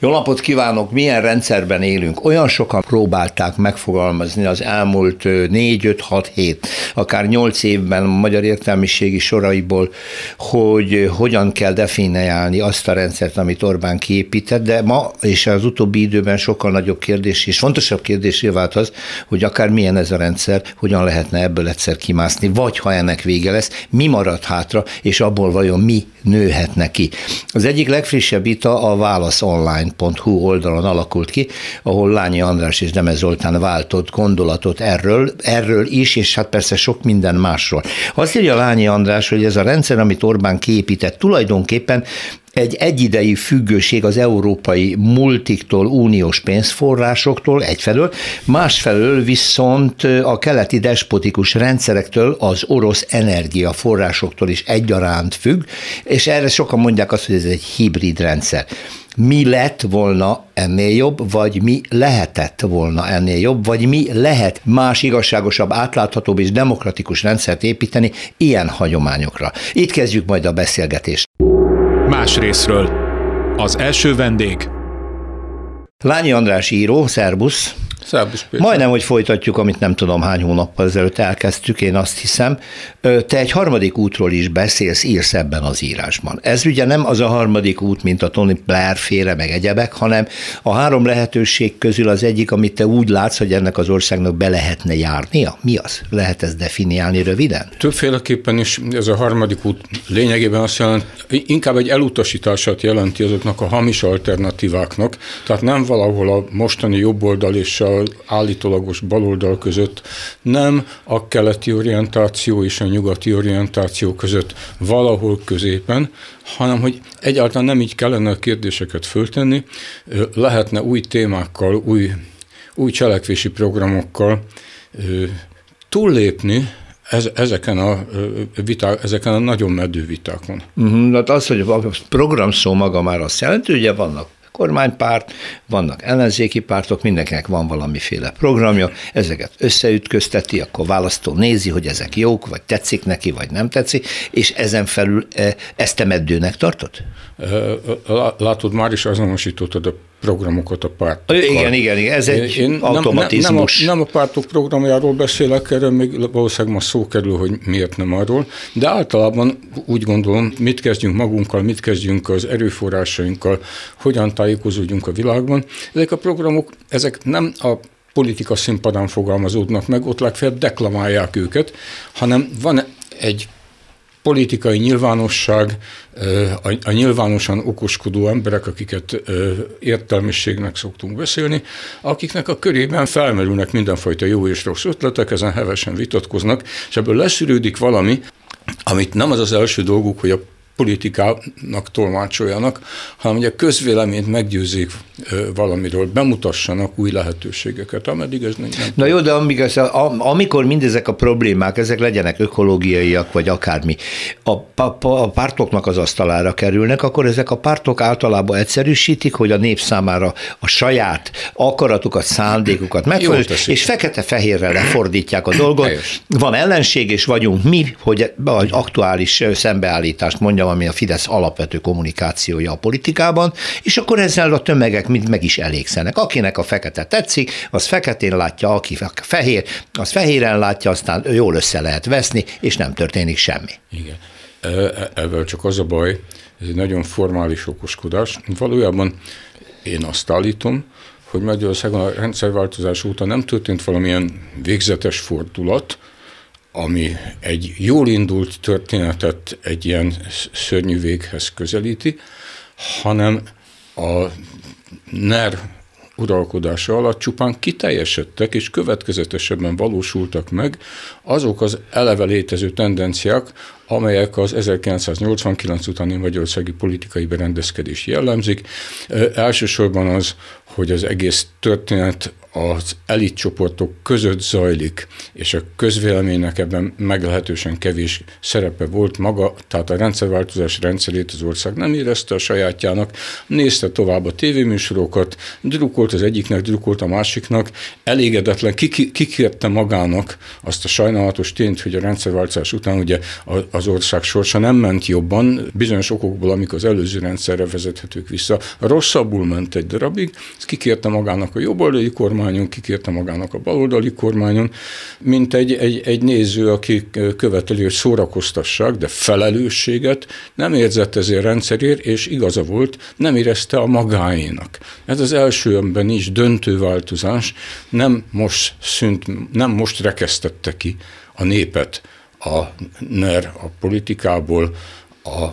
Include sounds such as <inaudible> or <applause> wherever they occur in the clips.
Jó napot kívánok! Milyen rendszerben élünk? Olyan sokan próbálták megfogalmazni az elmúlt 4, 5, 6, 7, akár 8 évben a magyar értelmiségi soraiból, hogy hogyan kell definiálni azt a rendszert, amit Orbán kiépített, de ma és az utóbbi időben sokkal nagyobb kérdés és fontosabb kérdés vált az, hogy akár milyen ez a rendszer, hogyan lehetne ebből egyszer kimászni, vagy ha ennek vége lesz, mi marad hátra, és abból vajon mi nőhet neki. Az egyik legfrissebb vita a Válasz online.hu oldalon alakult ki, ahol Lányi András és Demez Zoltán váltott gondolatot erről, erről is, és hát persze sok minden másról. Azt írja Lányi András, hogy ez a rendszer, amit Orbán kiépített, tulajdonképpen egy egyidejű függőség az európai multiktól, uniós pénzforrásoktól egyfelől, másfelől viszont a keleti despotikus rendszerektől, az orosz energiaforrásoktól is egyaránt függ, és erre sokan mondják azt, hogy ez egy hibrid rendszer mi lett volna ennél jobb, vagy mi lehetett volna ennél jobb, vagy mi lehet más igazságosabb, átláthatóbb és demokratikus rendszert építeni ilyen hagyományokra. Itt kezdjük majd a beszélgetést. Más részről. Az első vendég. Lányi András író, szerbusz. Szerbusz Péter. Majdnem, hogy folytatjuk, amit nem tudom hány hónappal ezelőtt elkezdtük, én azt hiszem. Te egy harmadik útról is beszélsz, írsz ebben az írásban. Ez ugye nem az a harmadik út, mint a Tony Blair féle, meg egyebek, hanem a három lehetőség közül az egyik, amit te úgy látsz, hogy ennek az országnak be lehetne járnia. Mi az? Lehet ezt definiálni röviden? Többféleképpen is ez a harmadik út lényegében azt jelent, inkább egy elutasítását jelenti azoknak a hamis alternatíváknak, tehát nem valahol a mostani jobboldal és a állítólagos baloldal között, nem a keleti orientáció és a nyugati orientáció között valahol középen, hanem hogy egyáltalán nem így kellene a kérdéseket föltenni, lehetne új témákkal, új, új cselekvési programokkal túllépni ez, ezeken, a viták, ezeken a nagyon medő vitákon. Uh-huh, hát az, hogy a program szó maga már azt jelenti, ugye vannak kormánypárt, vannak ellenzéki pártok, mindenkinek van valamiféle programja, ezeket összeütközteti, akkor választó nézi, hogy ezek jók, vagy tetszik neki, vagy nem tetszik, és ezen felül e, ezt te meddőnek tartod? Látod, már is azonosítottad a programokat a párt. Igen, igen, igen, ez egy Én automatizmus. Nem, nem, a, nem a pártok programjáról beszélek, erről még valószínűleg ma szó kerül, hogy miért nem arról, de általában úgy gondolom, mit kezdjünk magunkkal, mit kezdjünk az erőforrásainkkal, hogyan tájékozódjunk a világban. Ezek a programok, ezek nem a politika színpadán fogalmazódnak meg, ott legfeljebb deklamálják őket, hanem van egy politikai nyilvánosság, a, nyilvánosan okoskodó emberek, akiket értelmiségnek szoktunk beszélni, akiknek a körében felmerülnek mindenfajta jó és rossz ötletek, ezen hevesen vitatkoznak, és ebből leszűrődik valami, amit nem az az első dolguk, hogy a politikának tolmácsoljanak, hanem hogy a közvéleményt meggyőzik valamiről, bemutassanak új lehetőségeket, ameddig ez nem. Na jó, de amíg ez amikor mindezek a problémák, ezek legyenek ökológiaiak, vagy akármi, a, a, a pártoknak az asztalára kerülnek, akkor ezek a pártok általában egyszerűsítik, hogy a nép számára a saját akaratukat, szándékukat megfelelő, és fekete-fehérre lefordítják a dolgot. Helyes. Van ellenség, és vagyunk mi, hogy aktuális szembeállítást mondjam ami a Fidesz alapvető kommunikációja a politikában, és akkor ezzel a tömegek mind meg is elégszenek. Akinek a fekete tetszik, az feketén látja, aki fehér, az fehéren látja, aztán jól össze lehet veszni, és nem történik semmi. Igen. Ebből csak az a baj, ez egy nagyon formális okoskodás. Valójában én azt állítom, hogy Magyarországon a rendszerváltozás óta nem történt valamilyen végzetes fordulat, ami egy jól indult történetet egy ilyen szörnyű véghez közelíti, hanem a NER uralkodása alatt csupán kiteljesedtek és következetesebben valósultak meg azok az eleve létező tendenciák, amelyek az 1989 utáni magyarországi politikai berendezkedés jellemzik. Elsősorban az, hogy az egész történet az elitcsoportok között zajlik, és a közvéleménynek ebben meglehetősen kevés szerepe volt maga, tehát a rendszerváltozás rendszerét az ország nem érezte a sajátjának, nézte tovább a tévéműsorokat, drukolt az egyiknek, drukolt a másiknak, elégedetlen, kikérte magának azt a sajnálatos tényt, hogy a rendszerváltozás után ugye az ország sorsa nem ment jobban, bizonyos okokból, amik az előző rendszerre vezethetők vissza, rosszabbul ment egy darabig, ezt kikérte magának a jobboldali kormányon, kikérte magának a baloldali kormányon, mint egy, egy, egy néző, aki követeli, hogy szórakoztassák, de felelősséget nem érzett ezért rendszerért, és igaza volt, nem érezte a magáénak. Ez az első ember is döntő változás, nem most szűnt, nem most rekesztette ki a népet a NER a politikából, a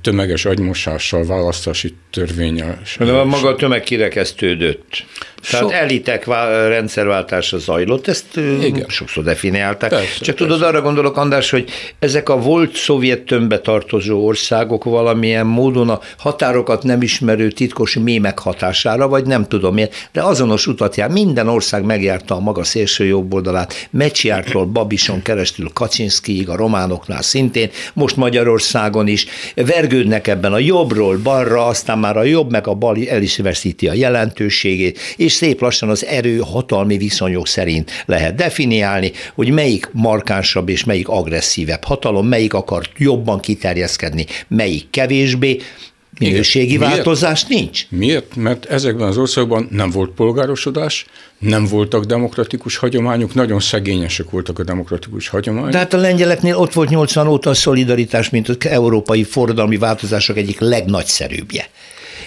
tömeges agymosással, választási törvényel. De a maga tömeg kirekesztődött. Tehát so... elitek rendszerváltása zajlott, ezt Igen. sokszor definiálták. Persze, Csak persze. tudod, arra gondolok, András, hogy ezek a volt szovjet tömbbe tartozó országok valamilyen módon a határokat nem ismerő titkos mémek hatására, vagy nem tudom miért, de azonos utat jár. Minden ország megjárta a maga szélső jobb oldalát, Mecsiártól Babison keresztül Kaczynszkiig, a románoknál szintén, most Magyarországon is. Vergődnek ebben a jobbról balra, aztán már a jobb meg a bal el is veszíti a jelentőségét, és szép lassan az erő-hatalmi viszonyok szerint lehet definiálni, hogy melyik markánsabb és melyik agresszívebb hatalom, melyik akar jobban kiterjeszkedni, melyik kevésbé, Minőségi Igen. változás Miért? nincs. Miért? Mert ezekben az országban nem volt polgárosodás, nem voltak demokratikus hagyományok, nagyon szegényesek voltak a demokratikus hagyományok. De hát a lengyeleknél ott volt 80 óta a szolidaritás, mint az európai forradalmi változások egyik legnagyszerűbbje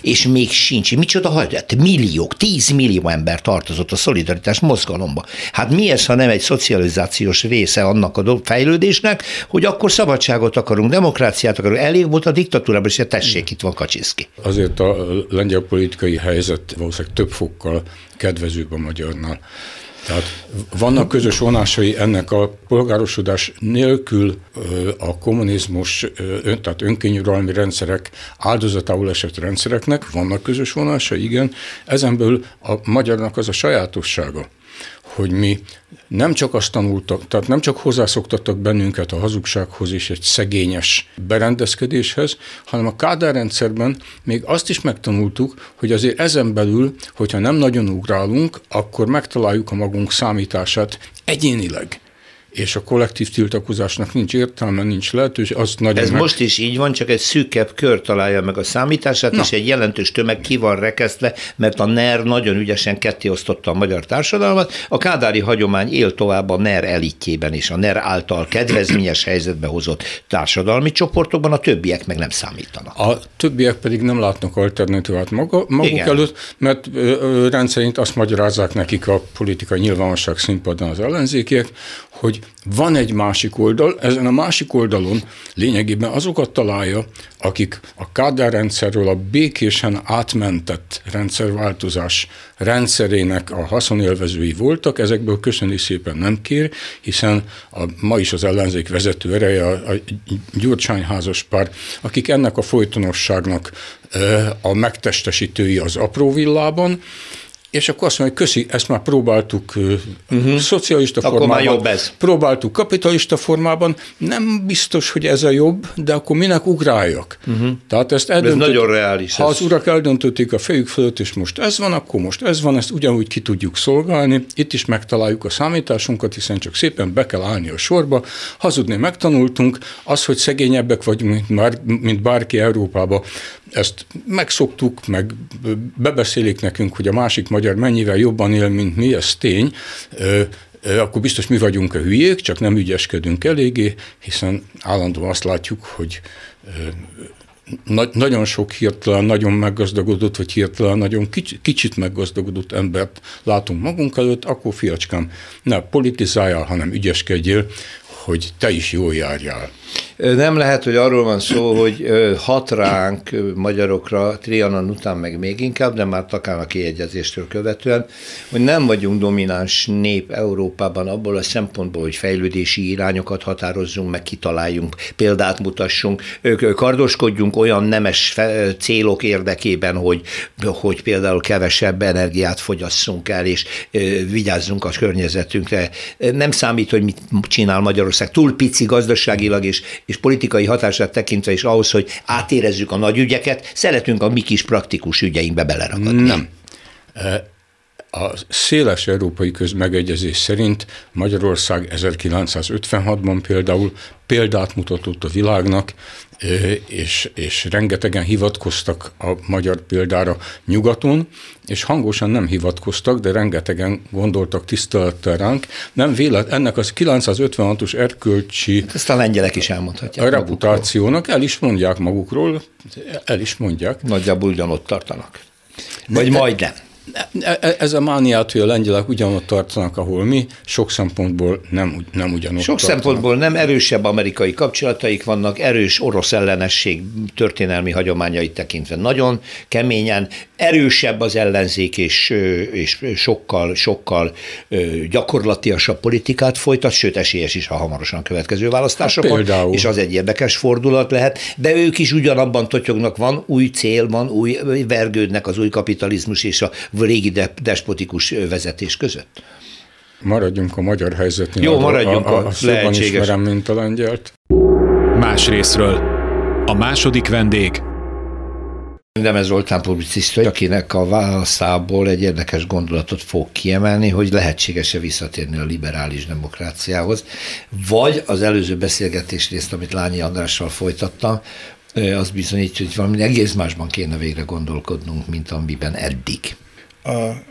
és még sincs. Micsoda hagyat? Milliók, tíz millió ember tartozott a szolidaritás mozgalomba. Hát mi ez, ha nem egy szocializációs része annak a fejlődésnek, hogy akkor szabadságot akarunk, demokráciát akarunk. Elég volt a diktatúrában, és tessék, itt van Kacsiszki. Azért a lengyel politikai helyzet valószínűleg több fokkal kedvezőbb a magyarnál. Tehát vannak közös vonásai ennek a polgárosodás nélkül a kommunizmus, tehát önkényuralmi rendszerek áldozatául esett rendszereknek, vannak közös vonásai, igen. Ezen belül a magyarnak az a sajátossága, hogy mi nem csak azt tanultak, tehát nem csak hozzászoktattak bennünket a hazugsághoz és egy szegényes berendezkedéshez, hanem a kádárrendszerben még azt is megtanultuk, hogy azért ezen belül, hogyha nem nagyon ugrálunk, akkor megtaláljuk a magunk számítását egyénileg és a kollektív tiltakozásnak nincs értelme, nincs lehetőség. Azt nagyon Ez meg... most is így van, csak egy szűkebb kör találja meg a számítását, Na. és egy jelentős tömeg ki van rekesztve, mert a NER nagyon ügyesen kettéosztotta a magyar társadalmat. A kádári hagyomány él tovább a NER elitjében és a NER által kedvezményes helyzetbe hozott társadalmi csoportokban, a többiek meg nem számítanak. A többiek pedig nem látnak alternatívát maga, maguk Igen. előtt, mert ö, rendszerint azt magyarázzák nekik a politikai nyilvánosság színpadon az ellenzékiek, hogy van egy másik oldal, ezen a másik oldalon lényegében azokat találja, akik a Kádár rendszerről a békésen átmentett rendszerváltozás rendszerének a haszonélvezői voltak, ezekből köszöni szépen nem kér, hiszen a, ma is az ellenzék vezető ereje, a, a Gyurcsány házas pár, akik ennek a folytonosságnak a megtestesítői az apró villában, és akkor azt mondja, hogy köszi, ezt már próbáltuk uh-huh. szocialista akkor formában. Már jobb ez. Próbáltuk kapitalista formában. Nem biztos, hogy ez a jobb, de akkor minek ugráljak? Uh-huh. Tehát ezt eldöntött, ez nagyon reális. Ha ez. az urak eldöntötték a fejük fölött, és most ez van, akkor most ez van, ezt ugyanúgy ki tudjuk szolgálni. Itt is megtaláljuk a számításunkat, hiszen csak szépen be kell állni a sorba. Hazudni megtanultunk, az, hogy szegényebbek vagyunk, mint, már, mint bárki Európában, ezt megszoktuk, meg bebeszélik nekünk, hogy a másik magyar mennyivel jobban él, mint mi, ez tény, akkor biztos mi vagyunk a hülyék, csak nem ügyeskedünk eléggé, hiszen állandóan azt látjuk, hogy nagyon sok hirtelen, nagyon meggazdagodott, vagy hirtelen nagyon kicsit meggazdagodott embert látunk magunk előtt, akkor fiacskám, ne politizáljál, hanem ügyeskedjél, hogy te is jól járjál. Nem lehet, hogy arról van szó, hogy hat ránk magyarokra Trianon után meg még inkább, de már takán a kiegyezéstől követően, hogy nem vagyunk domináns nép Európában abból a szempontból, hogy fejlődési irányokat határozzunk, meg kitaláljunk, példát mutassunk, kardoskodjunk olyan nemes célok érdekében, hogy, hogy például kevesebb energiát fogyasszunk el, és vigyázzunk a környezetünkre. Nem számít, hogy mit csinál Magyarország. Túl pici gazdaságilag és, és politikai hatását tekintve is ahhoz, hogy átérezzük a nagy ügyeket, szeretünk a mi kis praktikus ügyeinkbe beleragadni. Nem. E, a széles európai közmegegyezés szerint Magyarország 1956-ban például példát mutatott a világnak, és, és rengetegen hivatkoztak a magyar példára nyugaton, és hangosan nem hivatkoztak, de rengetegen gondoltak tisztelettel ránk. Nem vélet, ennek az 956-os erkölcsi... Ezt a lengyelek is elmondhatják. A reputációnak magukról. el is mondják magukról, el is mondják. Nagyjából ugyanott tartanak. Vagy de, majdnem. Ez a mániát, hogy a lengyelek ugyanott tartanak, ahol mi, sok szempontból nem, nem ugyanott Sok tartanak. szempontból nem erősebb amerikai kapcsolataik vannak, erős orosz ellenesség történelmi hagyományait tekintve. Nagyon keményen, erősebb az ellenzék, és, és sokkal, sokkal gyakorlatiasabb politikát folytat, sőt esélyes is a hamarosan következő választásokon, hát és az egy érdekes fordulat lehet, de ők is ugyanabban totyognak, van új cél, van új, vergődnek az új kapitalizmus és a régi de, despotikus vezetés között? Maradjunk a magyar helyzetnél. Jó, maradjunk a, a, a, lehetséges. ismerem, mint a lengyelt. Más részről. A második vendég Nemes Zoltán publicista, akinek a válaszából egy érdekes gondolatot fog kiemelni, hogy lehetséges-e visszatérni a liberális demokráciához, vagy az előző beszélgetés részt, amit Lányi Andrással folytattam, az bizonyítja, hogy valami egész másban kéne végre gondolkodnunk, mint amiben eddig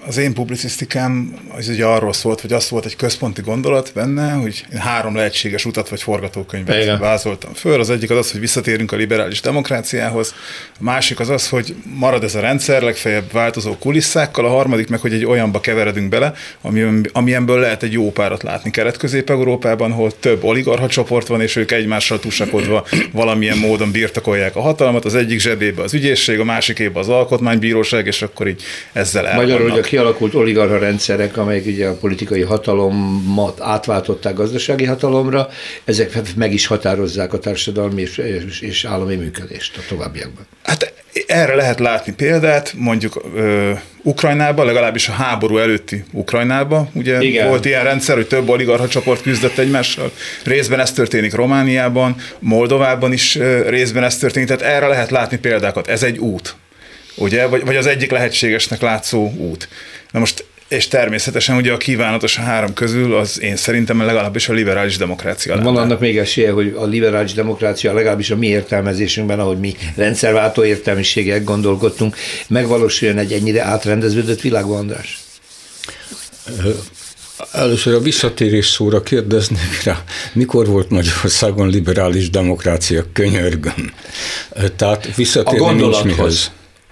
az én publicisztikám az ugye arról szólt, hogy az volt egy központi gondolat benne, hogy három lehetséges utat vagy forgatókönyvet Igen. vázoltam föl. Az egyik az az, hogy visszatérünk a liberális demokráciához, a másik az az, hogy marad ez a rendszer, legfeljebb változó kulisszákkal, a harmadik meg, hogy egy olyanba keveredünk bele, ami, amilyenből lehet egy jó párat látni Kelet-Közép-Európában, ahol több oligarha csoport van, és ők egymással tusakodva valamilyen módon birtokolják a hatalmat, az egyik zsebébe az ügyészség, a másikébe az alkotmánybíróság, és akkor így ezzel el Magyarul, hogy a kialakult oligarha rendszerek, amelyek ugye a politikai hatalommat átváltották gazdasági hatalomra, ezek meg is határozzák a társadalmi és, és, és állami működést a továbbiakban. Hát erre lehet látni példát, mondjuk ö, Ukrajnában, legalábbis a háború előtti Ukrajnában, ugye Igen. volt ilyen rendszer, hogy több oligarcha csoport küzdött egymással, részben ez történik Romániában, Moldovában is részben ez történik, tehát erre lehet látni példákat, ez egy út ugye, vagy, vagy az egyik lehetségesnek látszó út. Na most és természetesen ugye a kívánatos a három közül az én szerintem legalábbis a liberális demokrácia lenne. Van annak még esélye, hogy a liberális demokrácia legalábbis a mi értelmezésünkben, ahogy mi rendszerváltó értelmiségek gondolkodtunk, megvalósuljon egy ennyire átrendeződött világban, András? Először a visszatérés szóra kérdeznék rá, mikor volt Magyarországon liberális demokrácia? Könyörgöm. Tehát visszatérni a nincs mihez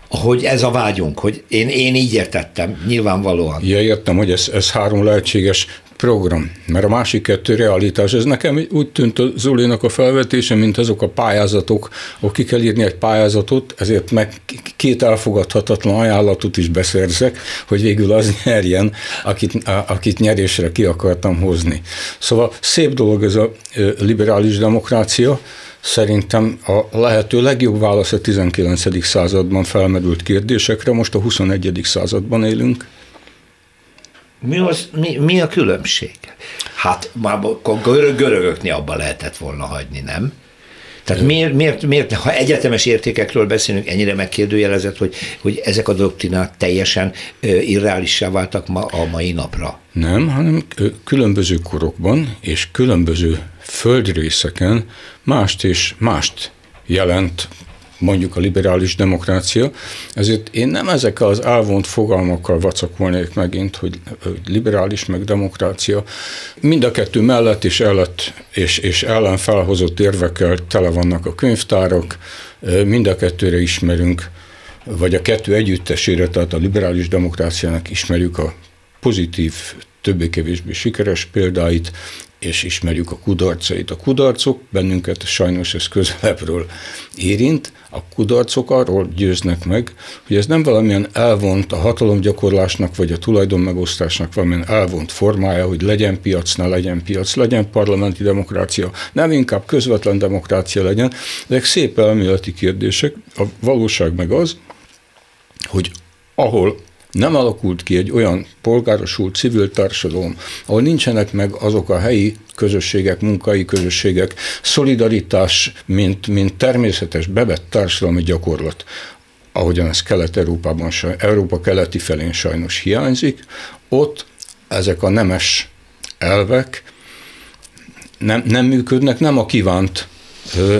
hogy ez a vágyunk, hogy én, én így értettem, nyilvánvalóan. Ja, értem, hogy ez, ez három lehetséges program, mert a másik kettő realitás. Ez nekem úgy tűnt a Zulinak a felvetése, mint azok a pályázatok, ahol ki kell írni egy pályázatot, ezért meg két elfogadhatatlan ajánlatot is beszerzek, hogy végül az <laughs> nyerjen, akit, akit nyerésre ki akartam hozni. Szóval szép dolog ez a liberális demokrácia, Szerintem a lehető legjobb válasz a 19. században felmerült kérdésekre, most a 21. században élünk. Mi, az, mi, mi a különbség? Hát már a görög, görögöknél abba lehetett volna hagyni, nem? Tehát miért, miért, miért, ha egyetemes értékekről beszélünk, ennyire megkérdőjelezett, hogy, hogy ezek a doktrinák teljesen irreálissá váltak ma, a mai napra? Nem, hanem különböző korokban és különböző földrészeken mást és mást jelent mondjuk a liberális demokrácia, ezért én nem ezekkel az elvont fogalmakkal vacakolnék megint, hogy liberális meg demokrácia. Mind a kettő mellett és, ellett, és, és ellen felhozott érvekkel tele vannak a könyvtárak, mind a kettőre ismerünk, vagy a kettő együttesére, tehát a liberális demokráciának ismerjük a pozitív többé-kevésbé sikeres példáit, és ismerjük a kudarcait. A kudarcok bennünket sajnos ez közelebbről érint, a kudarcok arról győznek meg, hogy ez nem valamilyen elvont a hatalomgyakorlásnak vagy a tulajdonmegosztásnak valamilyen elvont formája, hogy legyen piac, ne legyen piac, legyen parlamenti demokrácia, nem inkább közvetlen demokrácia legyen. Ezek szép elméleti kérdések. A valóság meg az, hogy ahol nem alakult ki egy olyan polgárosult civil társadalom, ahol nincsenek meg azok a helyi közösségek, munkai közösségek, szolidaritás, mint, mint természetes, bevett társadalmi gyakorlat, ahogyan ez Kelet-Európában, Európa keleti felén sajnos hiányzik, ott ezek a nemes elvek nem, nem működnek, nem a kívánt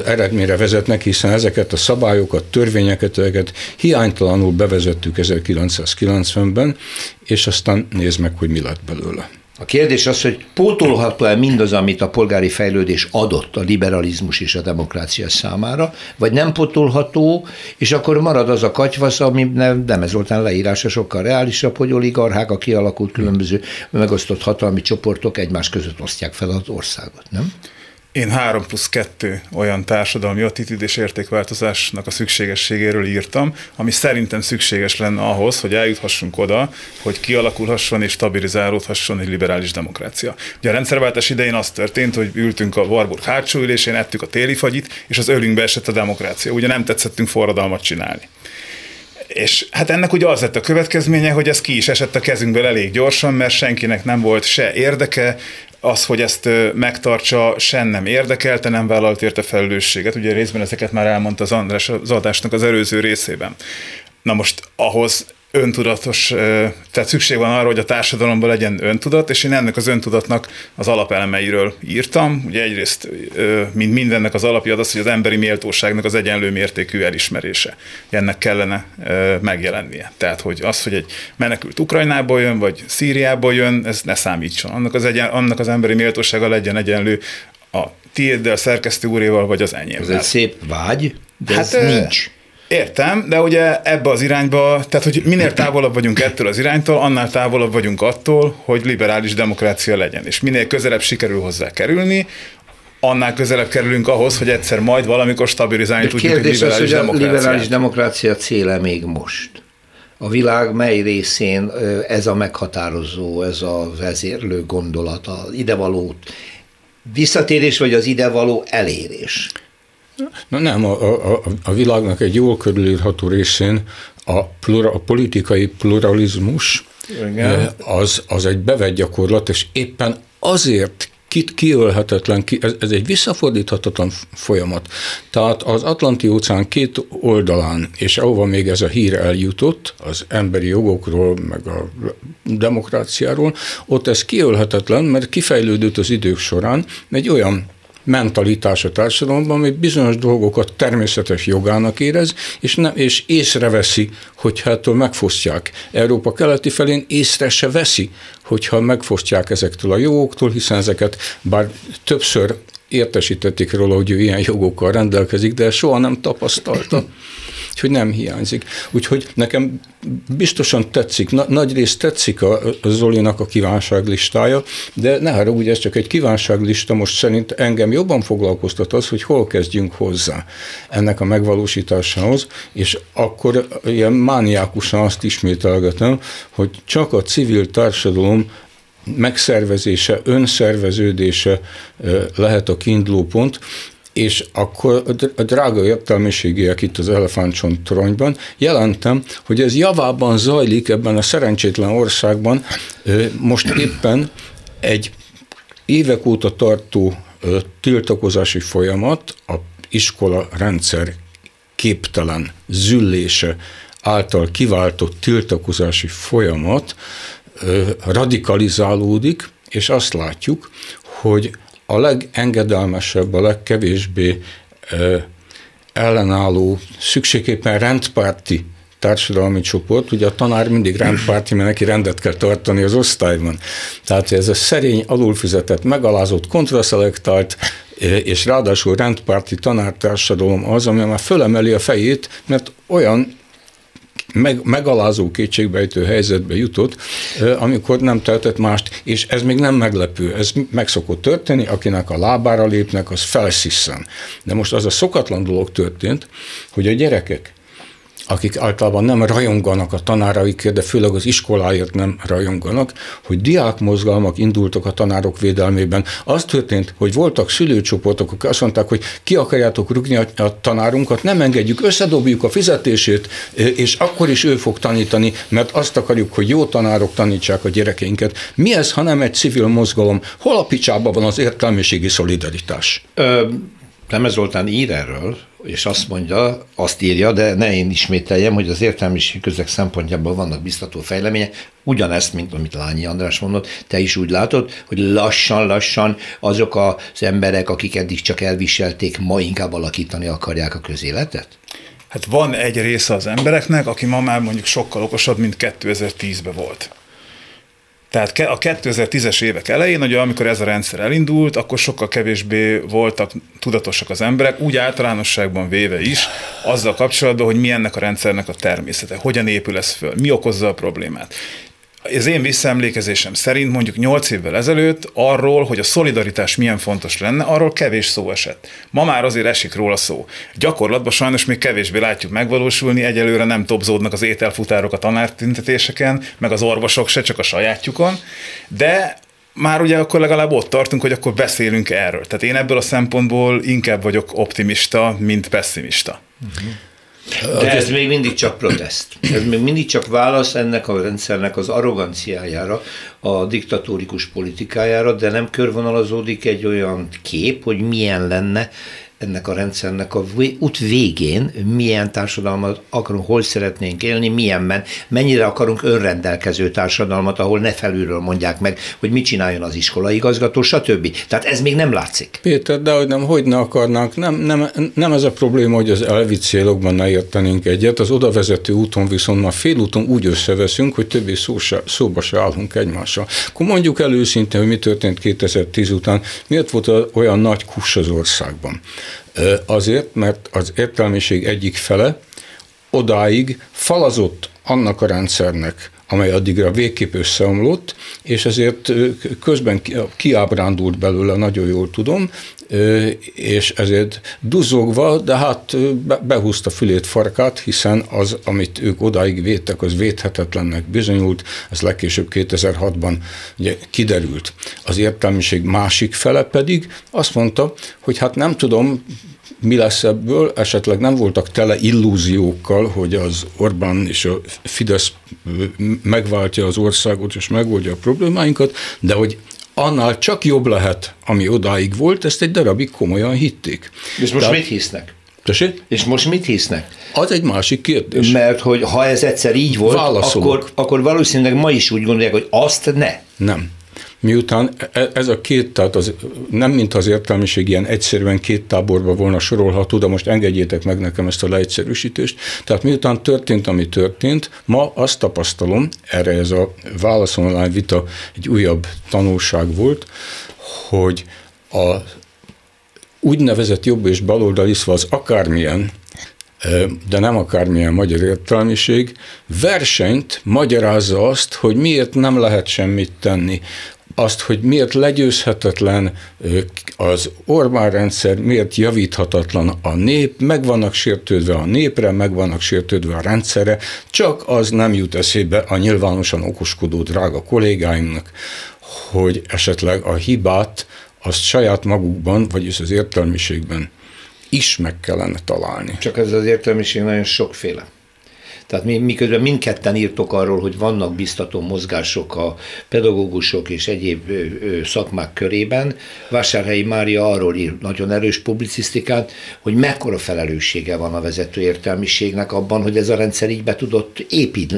eredményre vezetnek, hiszen ezeket a szabályokat, törvényeket, ezeket hiánytalanul bevezettük 1990-ben, és aztán nézd meg, hogy mi lett belőle. A kérdés az, hogy pótolható-e mindaz, amit a polgári fejlődés adott a liberalizmus és a demokrácia számára, vagy nem pótolható, és akkor marad az a katyvasz, ami nem, nem ez Zoltán leírása sokkal reálisabb, hogy oligarchák, a kialakult különböző megosztott hatalmi csoportok egymás között osztják fel az országot, nem? Én 3 plusz 2 olyan társadalmi attitűd és értékváltozásnak a szükségességéről írtam, ami szerintem szükséges lenne ahhoz, hogy eljuthassunk oda, hogy kialakulhasson és stabilizálódhasson egy liberális demokrácia. Ugye a rendszerváltás idején az történt, hogy ültünk a Warburg hátsó ülésén, ettük a téli fagyit, és az ölünkbe esett a demokrácia. Ugye nem tetszettünk forradalmat csinálni. És hát ennek ugye az lett a következménye, hogy ez ki is esett a kezünkből elég gyorsan, mert senkinek nem volt se érdeke, az, hogy ezt megtartsa, sen nem érdekelte, nem vállalt érte felelősséget. Ugye részben ezeket már elmondta az András az adásnak az előző részében. Na most ahhoz öntudatos, tehát szükség van arra, hogy a társadalomban legyen öntudat, és én ennek az öntudatnak az alapelemeiről írtam. Ugye egyrészt, mint mindennek az alapja az, hogy az emberi méltóságnak az egyenlő mértékű elismerése. Ennek kellene megjelennie. Tehát, hogy az, hogy egy menekült Ukrajnából jön, vagy Szíriából jön, ez ne számítson. Annak az, egyen, annak az emberi méltósága legyen egyenlő a tiéddel, szerkesztő úréval, vagy az enyém. Ez egy szép vágy, de hát, ez nincs. Értem, de ugye ebbe az irányba, tehát hogy minél távolabb vagyunk ettől az iránytól, annál távolabb vagyunk attól, hogy liberális demokrácia legyen. És minél közelebb sikerül hozzá kerülni, annál közelebb kerülünk ahhoz, hogy egyszer majd valamikor stabilizálni de tudjuk egy liberális az, hogy a liberális demokrácia céle még most. A világ mely részén ez a meghatározó, ez a vezérlő gondolat, az idevaló visszatérés, vagy az idevaló elérés? Na nem, a, a, a világnak egy jól körülírható részén a, plura, a politikai pluralizmus Igen. az, az egy bevett gyakorlat, és éppen azért kit kiölhetetlen, ki, ez, ez egy visszafordíthatatlan folyamat. Tehát az Atlanti-óceán két oldalán, és ahova még ez a hír eljutott, az emberi jogokról, meg a demokráciáról, ott ez kiölhetetlen, mert kifejlődött az idők során egy olyan mentalitás a társadalomban, ami bizonyos dolgokat természetes jogának érez, és, nem, és észreveszi, hogyha ettől megfosztják. Európa keleti felén észre se veszi, hogyha megfosztják ezektől a jogoktól, hiszen ezeket bár többször értesítették róla, hogy ő ilyen jogokkal rendelkezik, de soha nem tapasztalta hogy nem hiányzik. Úgyhogy nekem biztosan tetszik, na, nagy részt tetszik a, a Zolinak a kívánságlistája, de ne haragudj, ez csak egy kívánságlista, most szerint engem jobban foglalkoztat az, hogy hol kezdjünk hozzá ennek a megvalósításához, és akkor ilyen mániákusan azt ismételgetem, hogy csak a civil társadalom megszervezése, önszerveződése lehet a kiinduló pont, és akkor a drága értelmiségiek itt az elefántcsont toronyban jelentem, hogy ez javában zajlik ebben a szerencsétlen országban. Most éppen egy évek óta tartó tiltakozási folyamat, a iskola rendszer képtelen züllése által kiváltott tiltakozási folyamat radikalizálódik, és azt látjuk, hogy a legengedelmesebb, a legkevésbé ellenálló, szükségképpen rendpárti társadalmi csoport, ugye a tanár mindig rendpárti, mert neki rendet kell tartani az osztályban. Tehát ez a szerény, alulfizetett, megalázott, kontraszelektált, és ráadásul rendpárti tanártársadalom az, ami már fölemeli a fejét, mert olyan meg, megalázó kétségbejtő helyzetbe jutott, amikor nem tehetett mást, és ez még nem meglepő, ez meg szokott történni, akinek a lábára lépnek, az felszisszen. De most az a szokatlan dolog történt, hogy a gyerekek akik általában nem rajonganak a tanáraikért, de főleg az iskoláért nem rajonganak, hogy diákmozgalmak indultak a tanárok védelmében. Az történt, hogy voltak szülőcsoportok, akik azt mondták, hogy ki akarjátok rúgni a tanárunkat, nem engedjük, összedobjuk a fizetését, és akkor is ő fog tanítani, mert azt akarjuk, hogy jó tanárok tanítsák a gyerekeinket. Mi ez, ha nem egy civil mozgalom? Hol a picsában van az értelmiségi szolidaritás? Ö, Nemes Zoltán ír erről, és azt mondja, azt írja, de ne én ismételjem, hogy az értelmiség közeg szempontjából vannak biztató fejlemények, ugyanezt, mint amit Lányi András mondott, te is úgy látod, hogy lassan-lassan azok az emberek, akik eddig csak elviselték, ma inkább alakítani akarják a közéletet? Hát van egy része az embereknek, aki ma már mondjuk sokkal okosabb, mint 2010-ben volt. Tehát a 2010-es évek elején, ugye, amikor ez a rendszer elindult, akkor sokkal kevésbé voltak tudatosak az emberek, úgy általánosságban véve is, azzal kapcsolatban, hogy mi ennek a rendszernek a természete, hogyan épül ez föl, mi okozza a problémát az én visszaemlékezésem szerint mondjuk 8 évvel ezelőtt arról, hogy a szolidaritás milyen fontos lenne, arról kevés szó esett. Ma már azért esik róla szó. Gyakorlatban sajnos még kevésbé látjuk megvalósulni, egyelőre nem topzódnak az ételfutárok a tanártüntetéseken, meg az orvosok se, csak a sajátjukon, de már ugye akkor legalább ott tartunk, hogy akkor beszélünk erről. Tehát én ebből a szempontból inkább vagyok optimista, mint pessimista. Uh-huh. De ez még mindig csak protest. Ez még mindig csak válasz ennek a rendszernek az arroganciájára, a diktatórikus politikájára, de nem körvonalazódik egy olyan kép, hogy milyen lenne ennek a rendszernek a út végén milyen társadalmat akarunk, hol szeretnénk élni, milyenben, mennyire akarunk önrendelkező társadalmat, ahol ne felülről mondják meg, hogy mit csináljon az iskola igazgató, stb. Tehát ez még nem látszik. Péter, de hogy nem, hogy ne akarnánk, nem, nem, nem ez a probléma, hogy az elvi célokban ne értenénk egyet, az oda vezető úton viszont már félúton úgy összeveszünk, hogy többé szó se, szóba se állunk egymással. Akkor mondjuk előszintén, hogy mi történt 2010 után, miért volt olyan nagy kus az országban. Azért, mert az értelmiség egyik fele odáig falazott annak a rendszernek, amely addigra végképp összeomlott, és ezért közben kiábrándult belőle, nagyon jól tudom, és ezért duzzogva, de hát behúzta fülét farkát, hiszen az, amit ők odáig védtek, az védhetetlennek bizonyult, ez legkésőbb 2006-ban ugye kiderült. Az értelmiség másik fele pedig azt mondta, hogy hát nem tudom, mi lesz ebből, esetleg nem voltak tele illúziókkal, hogy az Orbán és a Fidesz megváltja az országot és megoldja a problémáinkat, de hogy annál csak jobb lehet, ami odáig volt, ezt egy darabig komolyan hitték. És most Tehát, mit hisznek? Tessék? És most mit hisznek? Az egy másik kérdés. Mert hogy ha ez egyszer így volt, akkor, akkor valószínűleg ma is úgy gondolják, hogy azt ne. Nem miután e, ez a két, tehát az, nem mint az értelmiség ilyen egyszerűen két táborba volna sorolható, de most engedjétek meg nekem ezt a leegyszerűsítést. Tehát miután történt, ami történt, ma azt tapasztalom, erre ez a válasz online vita egy újabb tanulság volt, hogy a úgynevezett jobb és baloldaliszva az akármilyen e, de nem akármilyen magyar értelmiség, versenyt magyarázza azt, hogy miért nem lehet semmit tenni azt, hogy miért legyőzhetetlen az Orbán rendszer, miért javíthatatlan a nép, meg vannak sértődve a népre, meg vannak sértődve a rendszere, csak az nem jut eszébe a nyilvánosan okoskodó drága kollégáimnak, hogy esetleg a hibát azt saját magukban, vagyis az értelmiségben is meg kellene találni. Csak ez az értelmiség nagyon sokféle. Tehát mi, miközben mindketten írtok arról, hogy vannak biztató mozgások a pedagógusok és egyéb szakmák körében, Vásárhelyi Mária arról ír nagyon erős publicisztikát, hogy mekkora felelőssége van a vezető értelmiségnek abban, hogy ez a rendszer így be tudott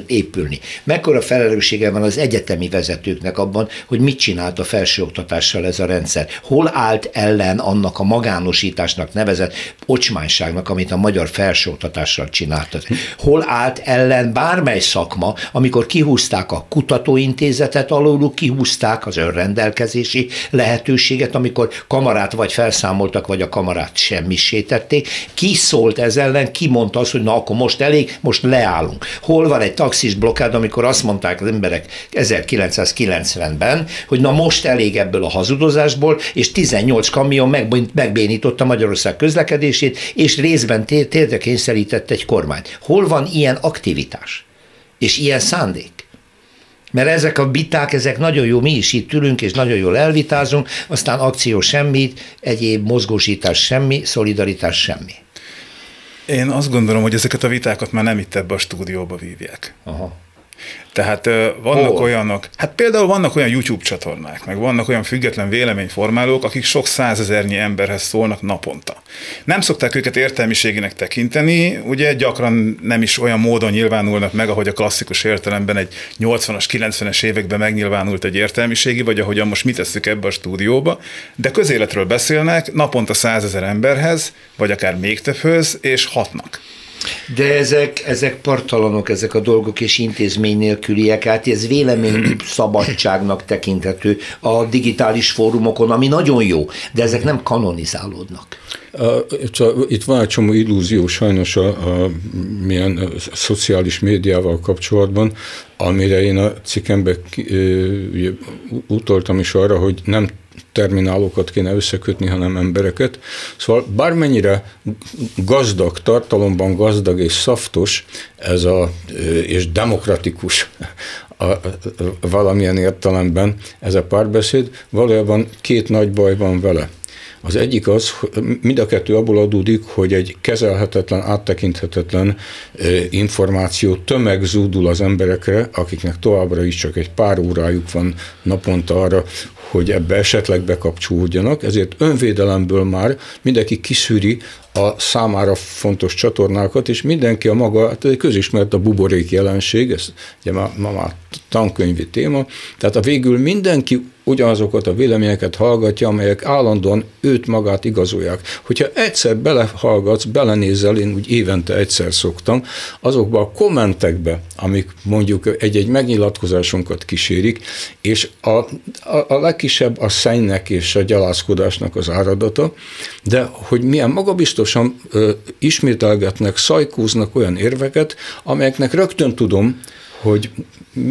épülni. Mekkora felelőssége van az egyetemi vezetőknek abban, hogy mit csinált a felsőoktatással ez a rendszer. Hol állt ellen annak a magánosításnak nevezett ocsmányságnak, amit a magyar felsőoktatással csináltak. Hol állt ellen bármely szakma, amikor kihúzták a kutatóintézetet alóluk, kihúzták az önrendelkezési lehetőséget, amikor kamarát vagy felszámoltak, vagy a kamarát semmisítették. Ki szólt ez ellen, ki mondta azt, hogy na akkor most elég, most leállunk. Hol van egy taxis blokkád, amikor azt mondták az emberek 1990-ben, hogy na most elég ebből a hazudozásból, és 18 kamion megbénította Magyarország közlekedését, és részben térdre kényszerített egy kormányt. Hol van ilyen aktivitás? És ilyen szándék? Mert ezek a viták, ezek nagyon jó, mi is itt ülünk, és nagyon jól elvitázunk, aztán akció semmi, egyéb mozgósítás semmi, szolidaritás semmi. Én azt gondolom, hogy ezeket a vitákat már nem itt ebbe a stúdióba vívják. Aha. Tehát vannak Hol? olyanok, hát például vannak olyan YouTube csatornák, meg vannak olyan független véleményformálók, akik sok százezernyi emberhez szólnak naponta. Nem szokták őket értelmiségének tekinteni, ugye gyakran nem is olyan módon nyilvánulnak meg, ahogy a klasszikus értelemben egy 80-as, 90-es években megnyilvánult egy értelmiségi, vagy ahogyan most mit tesszük ebbe a stúdióba, de közéletről beszélnek naponta százezer emberhez, vagy akár még többhöz, és hatnak. De ezek, ezek partalanok, ezek a dolgok és intézmény nélküliek, hát ez vélemény <clears throat> szabadságnak tekinthető a digitális fórumokon, ami nagyon jó, de ezek nem kanonizálódnak. Itt van egy csomó illúzió sajnos a, a milyen a szociális médiával kapcsolatban, amire én a cikkemben utaltam is arra, hogy nem terminálókat kéne összekötni, hanem embereket. Szóval bármennyire gazdag, tartalomban gazdag és szaftos ez a, és demokratikus a, valamilyen értelemben ez a párbeszéd, valójában két nagy baj van vele. Az egyik az, mind a kettő abból adódik, hogy egy kezelhetetlen, áttekinthetetlen információ tömeg zúdul az emberekre, akiknek továbbra is csak egy pár órájuk van naponta arra, hogy ebbe esetleg bekapcsolódjanak, ezért önvédelemből már mindenki kiszűri a számára fontos csatornákat, és mindenki a maga, hát egy közismert a buborék jelenség, ez ugye ma, ma már tankönyvi téma, tehát a végül mindenki ugyanazokat a véleményeket hallgatja, amelyek állandóan őt magát igazolják. Hogyha egyszer belehallgatsz, belenézel, én úgy évente egyszer szoktam, azokba a kommentekbe, amik mondjuk egy-egy megnyilatkozásunkat kísérik, és a, a, a legkisebb a szennynek és a gyalázkodásnak az áradata, de hogy milyen magabiztosan ö, ismételgetnek, szajkóznak olyan érveket, amelyeknek rögtön tudom, hogy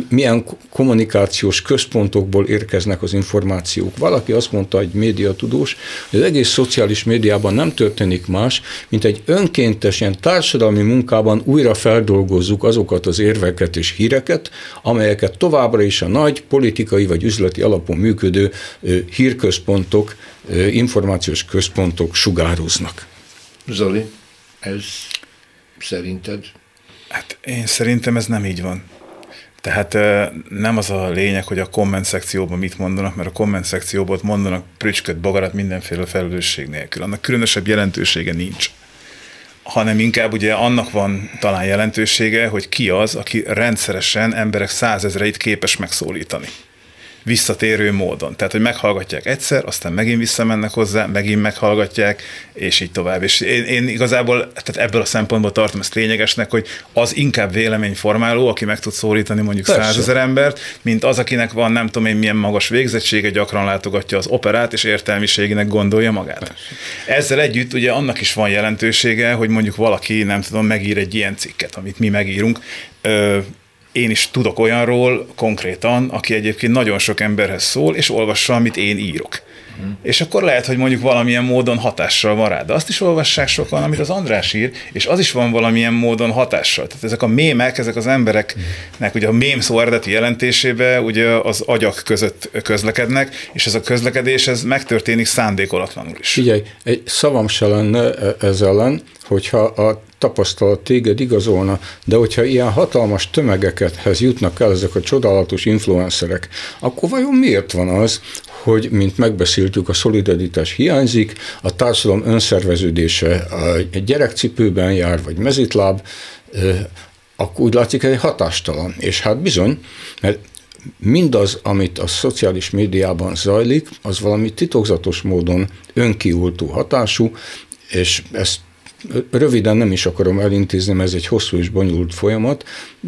milyen kommunikációs központokból érkeznek az információk. Valaki azt mondta, egy médiatudós, hogy az egész szociális médiában nem történik más, mint egy önkéntes ilyen társadalmi munkában újra feldolgozzuk azokat az érveket és híreket, amelyeket továbbra is a nagy politikai vagy üzleti alapon működő hírközpontok, információs központok sugároznak. Zoli, ez szerinted? Hát én szerintem ez nem így van. Tehát nem az a lényeg, hogy a komment szekcióban mit mondanak, mert a komment szekcióban ott mondanak prücsköt, bogarat mindenféle felelősség nélkül. Annak különösebb jelentősége nincs hanem inkább ugye annak van talán jelentősége, hogy ki az, aki rendszeresen emberek százezreit képes megszólítani visszatérő módon. Tehát, hogy meghallgatják egyszer, aztán megint visszamennek hozzá, megint meghallgatják, és így tovább. És én, én igazából tehát ebből a szempontból tartom ezt lényegesnek, hogy az inkább véleményformáló, aki meg tud szólítani mondjuk százezer embert, mint az, akinek van nem tudom én milyen magas végzettsége, gyakran látogatja az operát, és értelmiségének gondolja magát. Persze. Ezzel együtt ugye annak is van jelentősége, hogy mondjuk valaki, nem tudom, megír egy ilyen cikket, amit mi megírunk, én is tudok olyanról konkrétan, aki egyébként nagyon sok emberhez szól, és olvassa, amit én írok. És akkor lehet, hogy mondjuk valamilyen módon hatással van rá. De azt is olvassák sokan, amit az András ír, és az is van valamilyen módon hatással. Tehát ezek a mémek, ezek az embereknek ugye a mém szó eredeti jelentésébe ugye az agyak között közlekednek, és ez a közlekedés ez megtörténik szándékolatlanul is. Figyelj, egy szavam se lenne e- ez ellen, hogyha a tapasztalat téged igazolna, de hogyha ilyen hatalmas tömegekethez jutnak el ezek a csodálatos influencerek, akkor vajon miért van az, hogy, mint megbeszéltük, a szolidaritás hiányzik, a társadalom önszerveződése egy gyerekcipőben jár, vagy mezitláb, akkor úgy látszik, hogy hatástalan. És hát bizony, mert mindaz, amit a szociális médiában zajlik, az valami titokzatos módon önkiultó hatású, és ezt röviden nem is akarom elintézni, mert ez egy hosszú és bonyolult folyamat.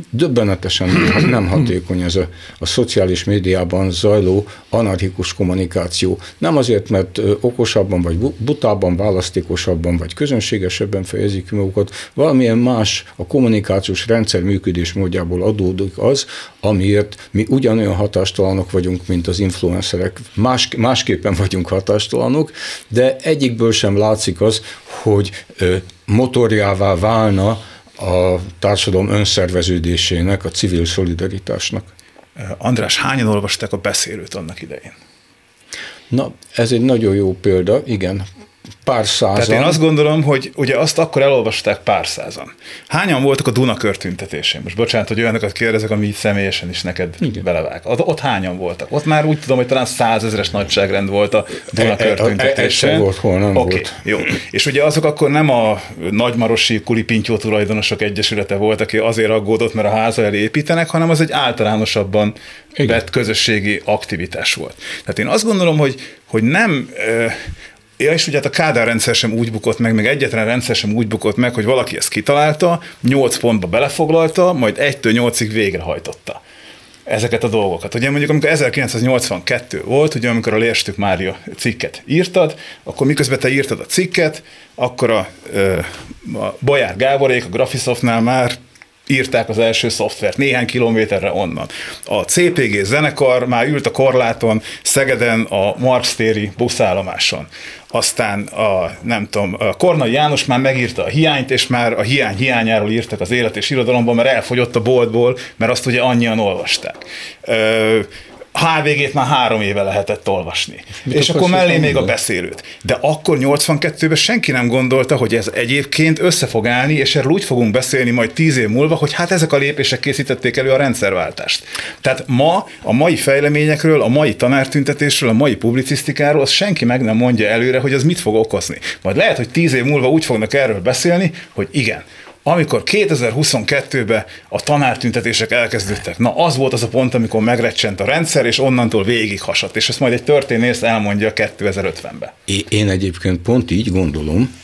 Döbbenetesen nem hatékony ez a, a szociális médiában zajló anarchikus kommunikáció. Nem azért, mert okosabban, vagy butában, választékosabban, vagy közönségesebben fejezik ki magukat, valamilyen más a kommunikációs rendszer működés módjából adódik az, amiért mi ugyanolyan hatástalanok vagyunk, mint az influencerek. Más, másképpen vagyunk hatástalanok, de egyikből sem látszik az, hogy motorjává válna a társadalom önszerveződésének, a civil szolidaritásnak. András, hányan olvasták a beszélőt annak idején? Na, ez egy nagyon jó példa, igen pár százan. Tehát én azt gondolom, hogy ugye azt akkor elolvasták pár százan. Hányan voltak a Dunakör tüntetésén? Most bocsánat, hogy olyanokat kérdezek, ami személyesen is neked Igen. belevág. Ott, ott hányan voltak? Ott már úgy tudom, hogy talán százezres nagyságrend volt a Dunakör e, e, tüntetésen. E, volt, hol nem okay, volt. Jó. És ugye azok akkor nem a nagymarosi kulipintyó tulajdonosok egyesülete volt, aki azért aggódott, mert a háza elé építenek, hanem az egy általánosabban Igen. vett közösségi aktivitás volt. Tehát én azt gondolom, hogy, hogy nem Ja, és ugye hát a Kádár rendszer sem úgy bukott meg, meg egyetlen rendszer sem úgy bukott meg, hogy valaki ezt kitalálta, 8 pontba belefoglalta, majd 1-től 8-ig végrehajtotta ezeket a dolgokat. Ugye mondjuk, amikor 1982 volt, ugye amikor a Lérstük Mária cikket írtad, akkor miközben te írtad a cikket, akkor a, a Bajár Gáborék a Graphisoftnál már írták az első szoftvert néhány kilométerre onnan. A CPG zenekar már ült a korláton Szegeden a Marx téri buszállomáson. Aztán a, nem tudom, a Kornai János már megírta a hiányt, és már a hiány hiányáról írtak az élet és irodalomban, mert elfogyott a boltból, mert azt ugye annyian olvasták. Ö, HVG-t már három éve lehetett olvasni. Mit és akkor mellé még a beszélőt. De akkor 82-ben senki nem gondolta, hogy ez egyébként össze fog állni, és erről úgy fogunk beszélni majd tíz év múlva, hogy hát ezek a lépések készítették elő a rendszerváltást. Tehát ma a mai fejleményekről, a mai tanártüntetésről, a mai publicisztikáról, az senki meg nem mondja előre, hogy az mit fog okozni. Majd lehet, hogy tíz év múlva úgy fognak erről beszélni, hogy igen, amikor 2022-ben a tanártüntetések elkezdődtek, na az volt az a pont, amikor megrecsent a rendszer, és onnantól végig hasadt, és ezt majd egy történész elmondja 2050-ben. Én egyébként pont így gondolom,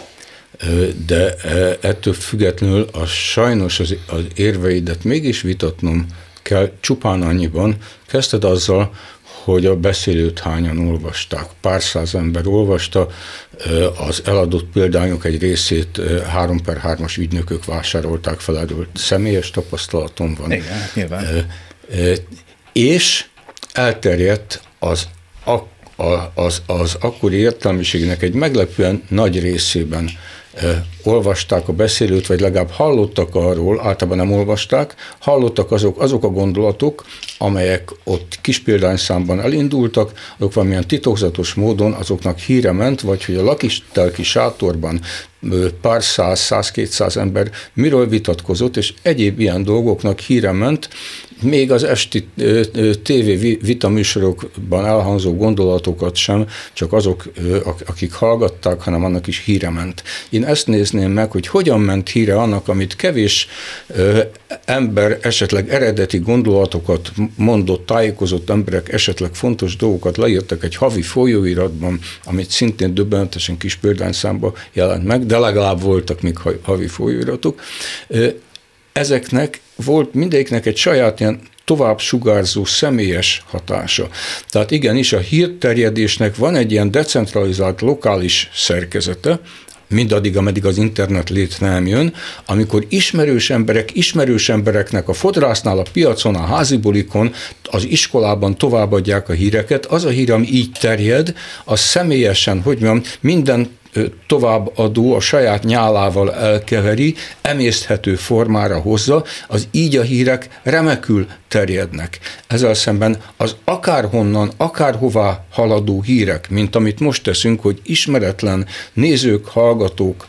de ettől függetlenül a sajnos az, az érveidet mégis vitatnom kell csupán annyiban, kezdted azzal, hogy a beszélőt hányan olvasták. Pár száz ember olvasta, az eladott példányok egy részét 3 per 3-as ügynökök vásárolták fel, erről személyes tapasztalatom van. Igen, hát nyilván. És elterjedt az, az, az akkori értelmiségnek egy meglepően nagy részében olvasták a beszélőt, vagy legalább hallottak arról, általában nem olvasták, hallottak azok, azok a gondolatok, amelyek ott kis példányszámban elindultak, azok valamilyen titokzatos módon azoknak híre ment, vagy hogy a lakistelki sátorban pár száz, száz, kétszáz ember miről vitatkozott, és egyéb ilyen dolgoknak híre ment, még az esti TV vitaműsorokban elhangzó gondolatokat sem, csak azok, akik hallgatták, hanem annak is híre ment. Én ezt nézném meg, hogy hogyan ment híre annak, amit kevés ember esetleg eredeti gondolatokat mondott, tájékozott emberek esetleg fontos dolgokat leírtak egy havi folyóiratban, amit szintén döbbenetesen kis példányszámba jelent meg, de legalább voltak még havi folyóiratok. Ezeknek volt mindegyiknek egy saját ilyen tovább sugárzó személyes hatása. Tehát igenis a hírterjedésnek van egy ilyen decentralizált lokális szerkezete, mindaddig, ameddig az internet létre nem jön, amikor ismerős emberek, ismerős embereknek a fodrásznál, a piacon, a házibulikon, az iskolában továbbadják a híreket, az a hír, ami így terjed, az személyesen, hogy mondjam, minden továbbadó a saját nyálával elkeveri, emészthető formára hozza, az így a hírek remekül terjednek. Ezzel szemben az akárhonnan, akárhová haladó hírek, mint amit most teszünk, hogy ismeretlen nézők, hallgatók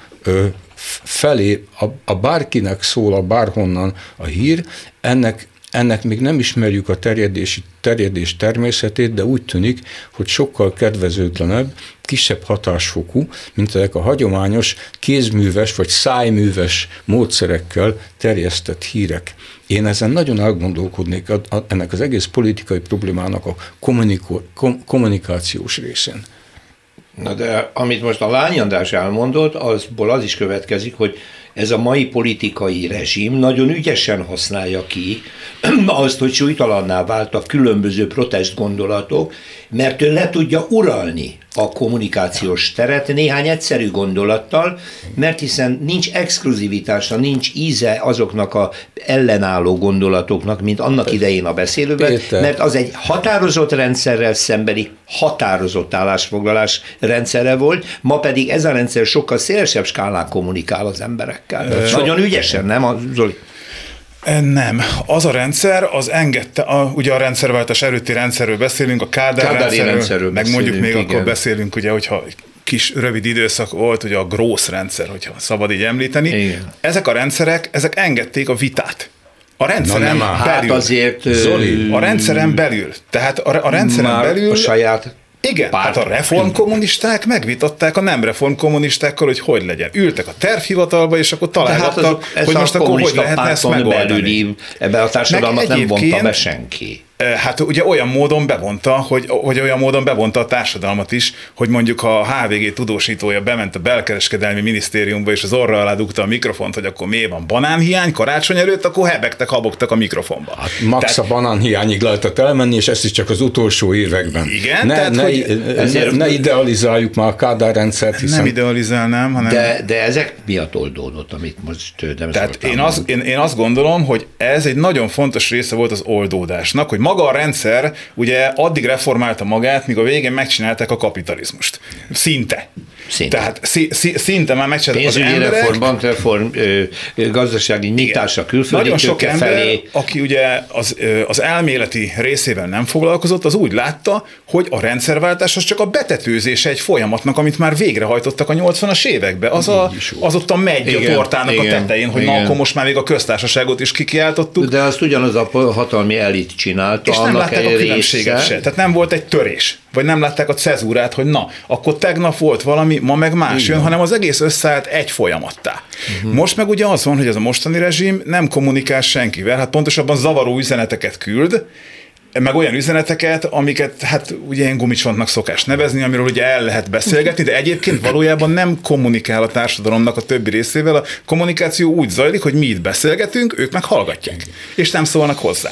felé a, a bárkinek szól a bárhonnan a hír, ennek ennek még nem ismerjük a terjedési, terjedés természetét, de úgy tűnik, hogy sokkal kedvezőtlenebb, kisebb hatásfokú, mint ezek a hagyományos kézműves vagy szájműves módszerekkel terjesztett hírek. Én ezen nagyon elgondolkodnék ennek az egész politikai problémának a kommunikációs részén. Na de amit most a Lány András elmondott, azból az is következik, hogy ez a mai politikai rezsim nagyon ügyesen használja ki <clears throat> azt, hogy súlytalanná váltak különböző protest gondolatok, mert ő le tudja uralni a kommunikációs teret néhány egyszerű gondolattal, mert hiszen nincs exkluzivitása, nincs íze azoknak a ellenálló gondolatoknak, mint annak idején a beszélőben, Péter. mert az egy határozott rendszerrel szembeni határozott állásfoglalás rendszere volt, ma pedig ez a rendszer sokkal szélesebb skálán kommunikál az emberekkel. Ö, Nagyon ügyesen, nem, Zoli? Nem. Az a rendszer, az engedte, a, ugye a rendszerváltás előtti rendszerről beszélünk, a Kádár, Kádár rendszerről, rendszerről meg mondjuk még igen. akkor beszélünk, ugye, hogyha kis rövid időszak volt, ugye a Grósz rendszer, hogyha szabad így említeni. Igen. Ezek a rendszerek, ezek engedték a vitát. A rendszeren Na nem, belül. Hát azért... Zoli. A rendszeren belül. Tehát a, a rendszeren belül... A saját igen, Párt. hát a reformkommunisták megvitatták a nem reformkommunistákkal, hogy hogy legyen. Ültek a tervhivatalba, és akkor találgattak, hát az, hogy most akkor hogy lehetne ezt megoldani. Belüli, ebbe a társadalmat nem vonta be senki. Hát ugye olyan módon bevonta, hogy, hogy olyan módon bevonta a társadalmat is, hogy mondjuk a HVG tudósítója bement a belkereskedelmi minisztériumba, és az orra alá dugta a mikrofont, hogy akkor mi van banánhiány karácsony előtt, akkor hebegtek, habogtak a mikrofonba. Hát max tehát, a banánhiányig lehetett elmenni, és ezt is csak az utolsó években. Igen, ne, tehát, ne, hogy ezért, ne idealizáljuk már a Kádár rendszert, hiszen... Nem idealizálnám, hanem... De, de ezek miatt oldódott, amit most nem Tehát én, az, én, én azt gondolom, hogy ez egy nagyon fontos része volt az oldódásnak, hogy maga a rendszer ugye addig reformálta magát, míg a végén megcsinálták a kapitalizmust. Szinte. Szinte. Tehát szí, szí, szinte már megcsinálták az emberek. reform, bankreform, gazdasági nyitása külföldi Nagyon sok ember, felé. aki ugye az, az elméleti részével nem foglalkozott, az úgy látta, hogy a rendszerváltás az csak a betetőzése egy folyamatnak, amit már végrehajtottak a 80-as években. Az, a, az ott a megy a tortának igen, a tetején, hogy igen. na akkor most már még a köztársaságot is kikiáltottuk. De azt ugyanaz a hatalmi elit csinálta. És nem látták a különbséget se. Tehát nem volt egy törés vagy nem látták a cezúrát, hogy na, akkor tegnap volt valami, ma meg más Igen. jön, hanem az egész összeállt egy folyamattá. Uh-huh. Most meg ugye az van, hogy ez a mostani rezsim nem kommunikál senkivel, hát pontosabban zavaró üzeneteket küld, meg olyan üzeneteket, amiket hát ugye ilyen gumicsontnak szokás nevezni, amiről ugye el lehet beszélgetni, de egyébként valójában nem kommunikál a társadalomnak a többi részével. A kommunikáció úgy zajlik, hogy mi itt beszélgetünk, ők meg hallgatják, és nem szólnak hozzá.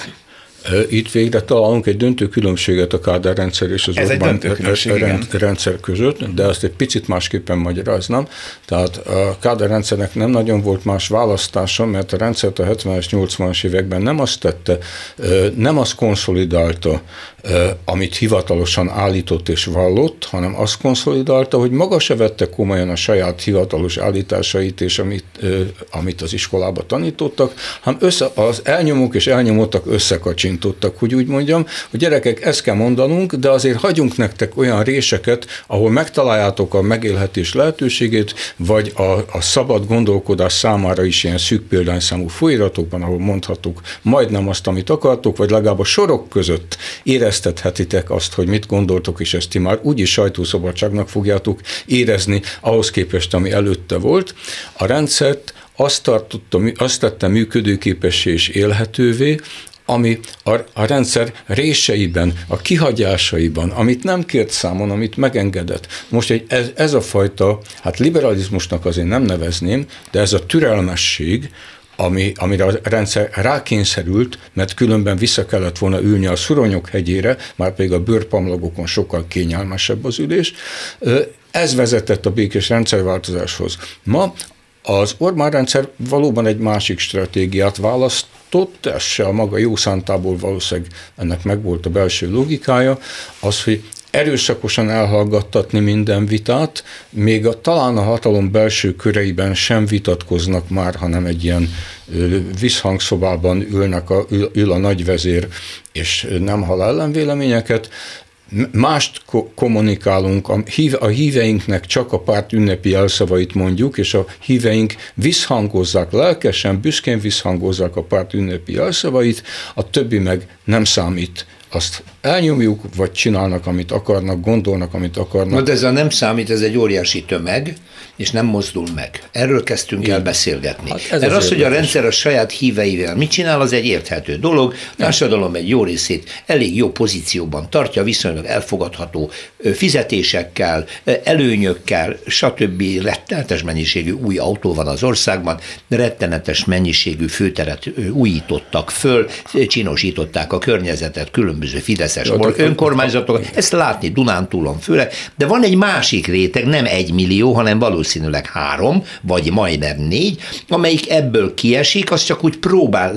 Itt végre találunk egy döntő különbséget a Kádár rendszer és az Ez Orbán rendszer között, de azt egy picit másképpen magyaráznám. Tehát a Kádár rendszernek nem nagyon volt más választása, mert a rendszert a 70-es, 80-as években nem azt tette, nem azt konszolidálta, amit hivatalosan állított és vallott, hanem azt konszolidálta, hogy maga se vette komolyan a saját hivatalos állításait és amit, amit az iskolába tanítottak, hanem össze, az elnyomók és elnyomottak összekacsintottak, hogy úgy mondjam, hogy gyerekek, ezt kell mondanunk, de azért hagyunk nektek olyan réseket, ahol megtaláljátok a megélhetés lehetőségét, vagy a, a szabad gondolkodás számára is ilyen szűk példányszámú folyratokban, ahol mondhatok majdnem azt, amit akartok, vagy legalább a sorok között érez éreztethetitek azt, hogy mit gondoltok, és ezt ti már úgyis sajtószabadságnak fogjátok érezni ahhoz képest, ami előtte volt. A rendszert azt, tartotta, azt tette működőképessé és élhetővé, ami a, a rendszer réseiben, a kihagyásaiban, amit nem kért számon, amit megengedett. Most egy, ez, ez a fajta, hát liberalizmusnak azért nem nevezném, de ez a türelmesség, ami, amire a rendszer rákényszerült, mert különben vissza kellett volna ülni a szuronyok hegyére, már pedig a bőrpamlagokon sokkal kényelmesebb az ülés. Ez vezetett a békés rendszerváltozáshoz. Ma az Orbán rendszer valóban egy másik stratégiát választott, ez se a maga jó szántából valószínűleg ennek megvolt a belső logikája, az, hogy erőszakosan elhallgattatni minden vitát, még a, talán a hatalom belső köreiben sem vitatkoznak már, hanem egy ilyen visszhangszobában ülnek a, ül, a nagyvezér, és nem hal ellenvéleményeket, mást kommunikálunk, a, hív, a híveinknek csak a párt ünnepi elszavait mondjuk, és a híveink visszhangozzák lelkesen, büszkén visszhangozzák a párt ünnepi elszavait, a többi meg nem számít azt elnyomjuk, vagy csinálnak, amit akarnak, gondolnak, amit akarnak. Na, de ez a nem számít, ez egy óriási tömeg, és nem mozdul meg. Erről kezdtünk Igen. el beszélgetni. Hát ez Mert az, hogy a rendszer a saját híveivel mit csinál, az egy érthető dolog. A társadalom egy jó részét elég jó pozícióban tartja, viszonylag elfogadható fizetésekkel, előnyökkel, stb. rettenetes mennyiségű új autó van az országban, rettenetes mennyiségű főteret újítottak föl, csinosították a környezetet különböző fideszes önkormányzatok, ezt látni Dunántúlon főleg, de van egy másik réteg, nem egy millió, hanem valószínűleg három, vagy majdnem négy, amelyik ebből kiesik, az csak úgy próbál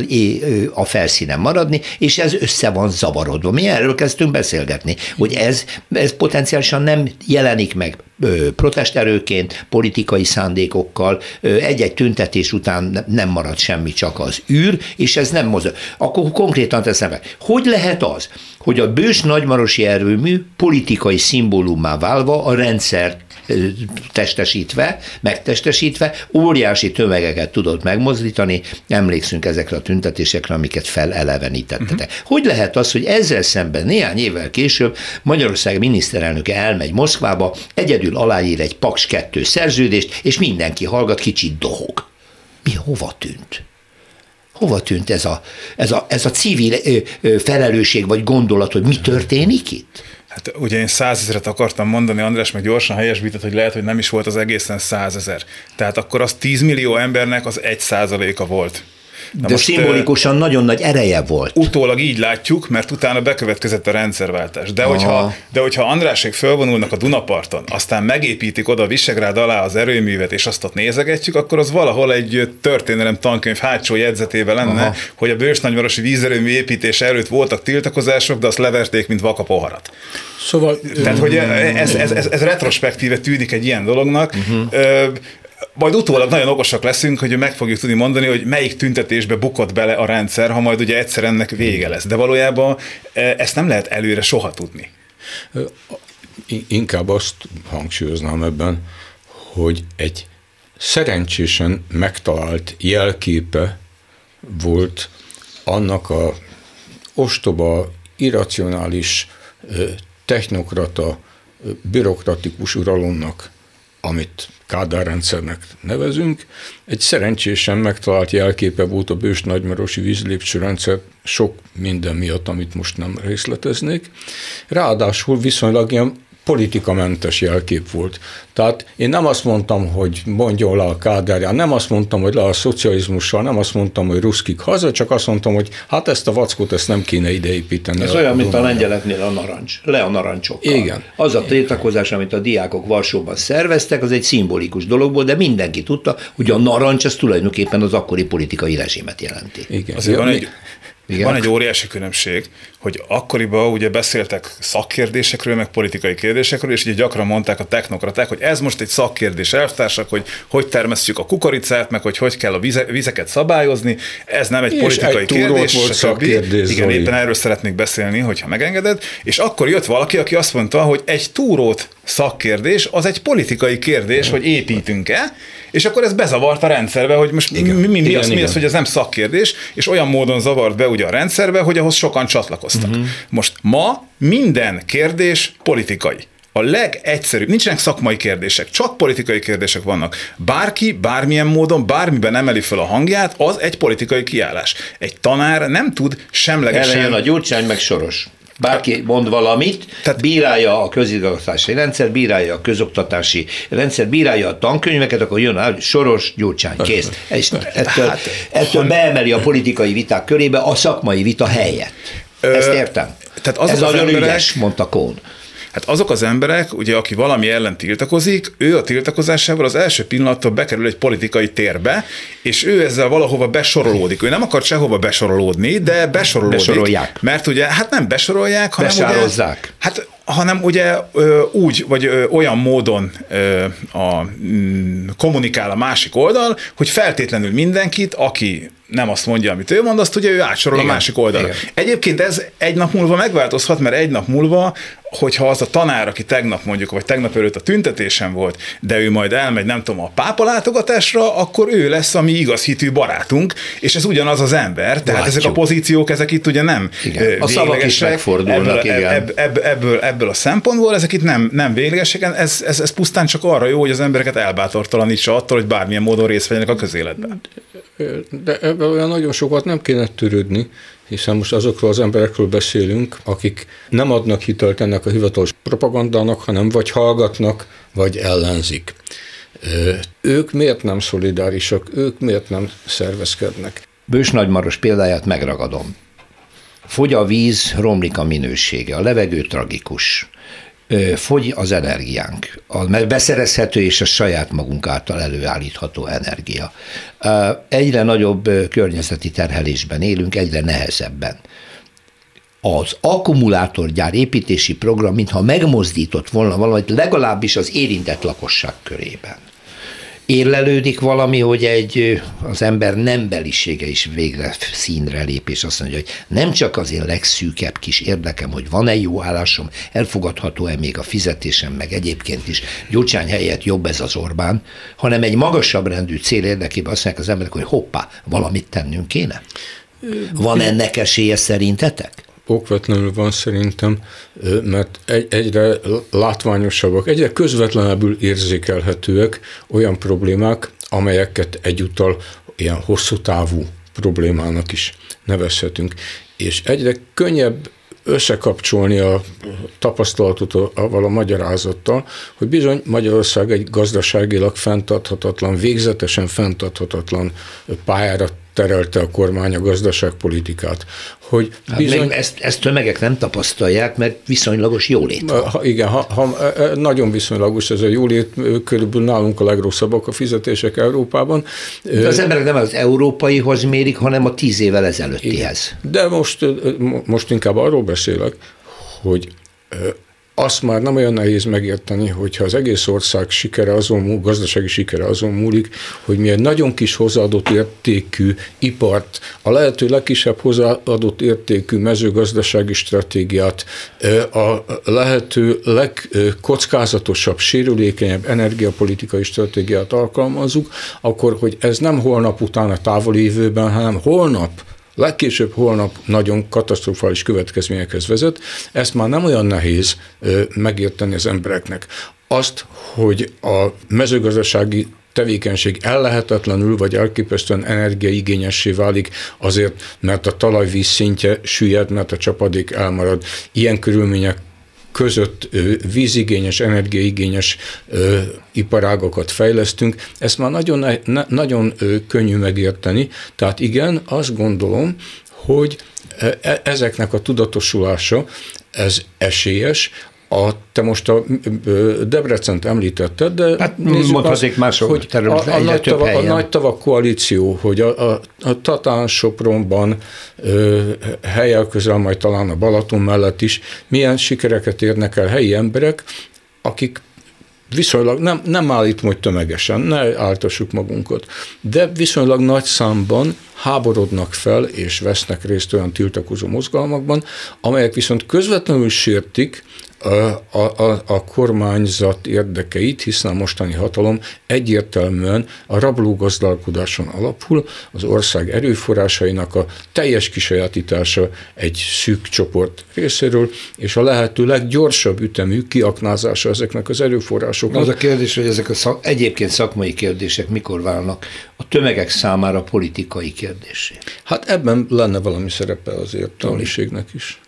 a felszínen maradni, és ez össze van zavarodva. Mi erről kezdtünk beszélgetni, hogy ez, ez potenciálisan nem jelenik meg protesterőként, politikai szándékokkal, egy-egy tüntetés után nem marad semmi, csak az űr, és ez nem mozog. Akkor konkrétan teszem meg. Hogy lehet az, hogy a bős nagymarosi erőmű politikai szimbólummá válva a rendszer testesítve, megtestesítve, óriási tömegeket tudott megmozdítani, emlékszünk ezekre a tüntetésekre, amiket felelevenítettetek. Uh-huh. Hogy lehet az, hogy ezzel szemben néhány évvel később Magyarország miniszterelnöke elmegy Moszkvába, egyedül aláír egy Paks 2 szerződést, és mindenki hallgat, kicsit dohog. Mi hova tűnt? Hova tűnt ez a, ez a, ez a civil felelősség vagy gondolat, hogy mi történik itt? Hát ugye én százezeret akartam mondani, András meg gyorsan helyesbített, hogy lehet, hogy nem is volt az egészen százezer. Tehát akkor az 10 millió embernek az egy százaléka volt. Na De most, szimbolikusan uh, nagyon nagy ereje volt. Utólag így látjuk, mert utána bekövetkezett a rendszerváltás. De hogyha, de hogyha Andrásék fölvonulnak a Dunaparton, aztán megépítik oda Visegrád alá az erőművet, és azt ott nézegetjük, akkor az valahol egy történelem tankönyv hátsó jegyzetével lenne, Aha. hogy a Bős nagymarosi vízerőmű építése előtt voltak tiltakozások, de azt leverték, mint vakapoharat. Szóval... Tehát, hogy ez, ez, ez, ez retrospektíve tűnik egy ilyen dolognak. Uh-huh majd utólag nagyon okosak leszünk, hogy meg fogjuk tudni mondani, hogy melyik tüntetésbe bukott bele a rendszer, ha majd ugye egyszer ennek vége lesz. De valójában e, ezt nem lehet előre soha tudni. Inkább azt hangsúlyoznám ebben, hogy egy szerencsésen megtalált jelképe volt annak a ostoba, irracionális, technokrata, bürokratikus uralomnak, amit Kádár rendszernek nevezünk. Egy szerencsésen megtalált jelképe volt a bős nagymarosi vízlépcsőrendszer sok minden miatt, amit most nem részleteznék. Ráadásul viszonylag ilyen politikamentes jelkép volt. Tehát én nem azt mondtam, hogy mondjon le a kádárján, nem azt mondtam, hogy le a szocializmussal, nem azt mondtam, hogy ruszkik haza, csak azt mondtam, hogy hát ezt a vackot ezt nem kéne ideépíteni. Ez a olyan, mint a lengyeleknél a narancs, le a narancsokkal. Igen. Az a tiltakozás, amit a diákok Varsóban szerveztek, az egy szimbolikus dologból, de mindenki tudta, hogy a narancs az tulajdonképpen az akkori politikai rezsimet jelenti. Igen. Azért van egy, igen. Van egy óriási különbség, hogy akkoriban ugye beszéltek szakkérdésekről, meg politikai kérdésekről, és ugye gyakran mondták a technokraták, hogy ez most egy szakkérdés, elvtársak, hogy hogy termesztjük a kukoricát, meg hogy hogy kell a vize, vizeket szabályozni, ez nem egy és politikai egy kérdés. Volt szakkérdés, Igen, éppen erről szeretnék beszélni, hogyha megengeded, és akkor jött valaki, aki azt mondta, hogy egy túrót szakkérdés, az egy politikai kérdés, hogy építünk-e, és akkor ez bezavart a rendszerbe, hogy most igen. mi, mi, mi, igen, az, igen. mi az, hogy ez nem szakkérdés, és olyan módon zavart be ugye a rendszerbe, hogy ahhoz sokan csatlakoztak. Uh-huh. Most ma minden kérdés politikai. A legegyszerűbb, nincsenek szakmai kérdések, csak politikai kérdések vannak. Bárki, bármilyen módon, bármiben emeli fel a hangját, az egy politikai kiállás. Egy tanár nem tud semlegesen... Elejön a gyurcsány, meg soros bárki mond valamit, Tehát, bírálja a közigazgatási rendszer, bírálja a közoktatási rendszer, bírálja a tankönyveket, akkor jön a soros gyurcsány, kész. És ettől, hát, ettől beemeli a politikai viták körébe a szakmai vita helyet. Ezt értem. Tehát azok Ez az nagyon emberek, ügyes, mondta Kohn. Hát azok az emberek, ugye, aki valami ellen tiltakozik, ő a tiltakozásával az első pillanattól bekerül egy politikai térbe, és ő ezzel valahova besorolódik. Ő nem akar sehova besorolódni, de besorolódik. Besorolják. Mert ugye, hát nem besorolják, hanem ugye, hát hanem ugye úgy, vagy olyan módon a, mm, kommunikál a másik oldal, hogy feltétlenül mindenkit, aki nem azt mondja, amit ő mond, azt ugye ő átsorol Igen. a másik oldalra. Igen. Egyébként ez egy nap múlva megváltozhat, mert egy nap múlva hogyha az a tanár, aki tegnap mondjuk, vagy tegnap előtt a tüntetésen volt, de ő majd elmegy, nem tudom, a pápa látogatásra, akkor ő lesz a mi igaz hitű barátunk, és ez ugyanaz az ember. Tehát Látjuk. ezek a pozíciók, ezek itt ugye nem igen. A szavak is megfordulnak, ebből, igen. Ebb, ebb, ebből, ebből a szempontból, ezek itt nem, nem véglegesek, ez, ez, ez pusztán csak arra jó, hogy az embereket elbátortalanítsa attól, hogy bármilyen módon részt vegyenek a közéletben. De ebből olyan nagyon sokat nem kéne törődni, hiszen most azokról az emberekről beszélünk, akik nem adnak hitelt ennek a hivatalos propagandának, hanem vagy hallgatnak, vagy ellenzik. Ők miért nem szolidárisak, ők miért nem szervezkednek? Bős Nagymaros példáját megragadom. Fogy a víz, romlik a minősége, a levegő tragikus fogy az energiánk, a beszerezhető és a saját magunk által előállítható energia. Egyre nagyobb környezeti terhelésben élünk, egyre nehezebben. Az akkumulátorgyár építési program, mintha megmozdított volna valamit legalábbis az érintett lakosság körében érlelődik valami, hogy egy az ember nembelisége is végre színre lép, és azt mondja, hogy nem csak az én legszűkebb kis érdekem, hogy van-e jó állásom, elfogadható-e még a fizetésem, meg egyébként is Gyurcsány helyett jobb ez az Orbán, hanem egy magasabb rendű cél érdekében azt mondják az emberek, hogy hoppá, valamit tennünk kéne. Van ennek esélye szerintetek? Okvetlenül van szerintem, mert egyre látványosabbak, egyre közvetlenebbül érzékelhetőek olyan problémák, amelyeket egyúttal ilyen hosszú távú problémának is nevezhetünk. És egyre könnyebb összekapcsolni a tapasztalatot avval a magyarázattal, hogy bizony Magyarország egy gazdaságilag fenntarthatatlan, végzetesen fenntarthatatlan pályára terelte a kormány a gazdaságpolitikát. Hogy hát bizony... Hát ezt, ezt tömegek nem tapasztalják, mert viszonylagos jólét. Ha, igen, ha, ha, e, e, nagyon viszonylagos ez a jólét, körülbelül nálunk a legrosszabbak a fizetések Európában. De az emberek nem az európaihoz mérik, hanem a tíz évvel ezelőttihez. Igen. De most, most inkább arról beszélek, hogy azt már nem olyan nehéz megérteni, hogyha az egész ország sikere azon múlik, gazdasági sikere azon múlik, hogy mi egy nagyon kis hozzáadott értékű ipart, a lehető legkisebb hozzáadott értékű mezőgazdasági stratégiát, a lehető legkockázatosabb, sérülékenyebb energiapolitikai stratégiát alkalmazzuk, akkor, hogy ez nem holnap után a távoli évőben, hanem holnap legkésőbb holnap nagyon katasztrofális következményekhez vezet. Ezt már nem olyan nehéz megérteni az embereknek. Azt, hogy a mezőgazdasági tevékenység ellehetetlenül vagy elképesztően energiaigényessé válik azért, mert a talajvíz szintje süllyed, mert a csapadék elmarad. Ilyen körülmények között vízigényes, energiaigényes iparágokat fejlesztünk, ezt már nagyon, nagyon könnyű megérteni. Tehát igen, azt gondolom, hogy e, ezeknek a tudatosulása, ez esélyes, a, te most a Debrecent említetted, de hát mondhatnék más hogy a, a, nagy tava, a nagy tavak koalíció, hogy a, a, a Tatán Sopronban ö, helyel közel, majd talán a Balaton mellett is milyen sikereket érnek el helyi emberek, akik viszonylag, nem, nem állítom, hogy tömegesen, ne áltassuk magunkat, de viszonylag nagy számban háborodnak fel és vesznek részt olyan tiltakozó mozgalmakban, amelyek viszont közvetlenül sértik a, a, a kormányzat érdekeit, hiszen a mostani hatalom egyértelműen a rablógazdálkodáson alapul, az ország erőforrásainak a teljes kisajátítása egy szűk csoport részéről, és a lehető leggyorsabb ütemű kiaknázása ezeknek az erőforrásoknak. Az a kérdés, hogy ezek a szak, egyébként szakmai kérdések mikor válnak a tömegek számára politikai kérdésé? Hát ebben lenne valami szerepe az értelmiségnek is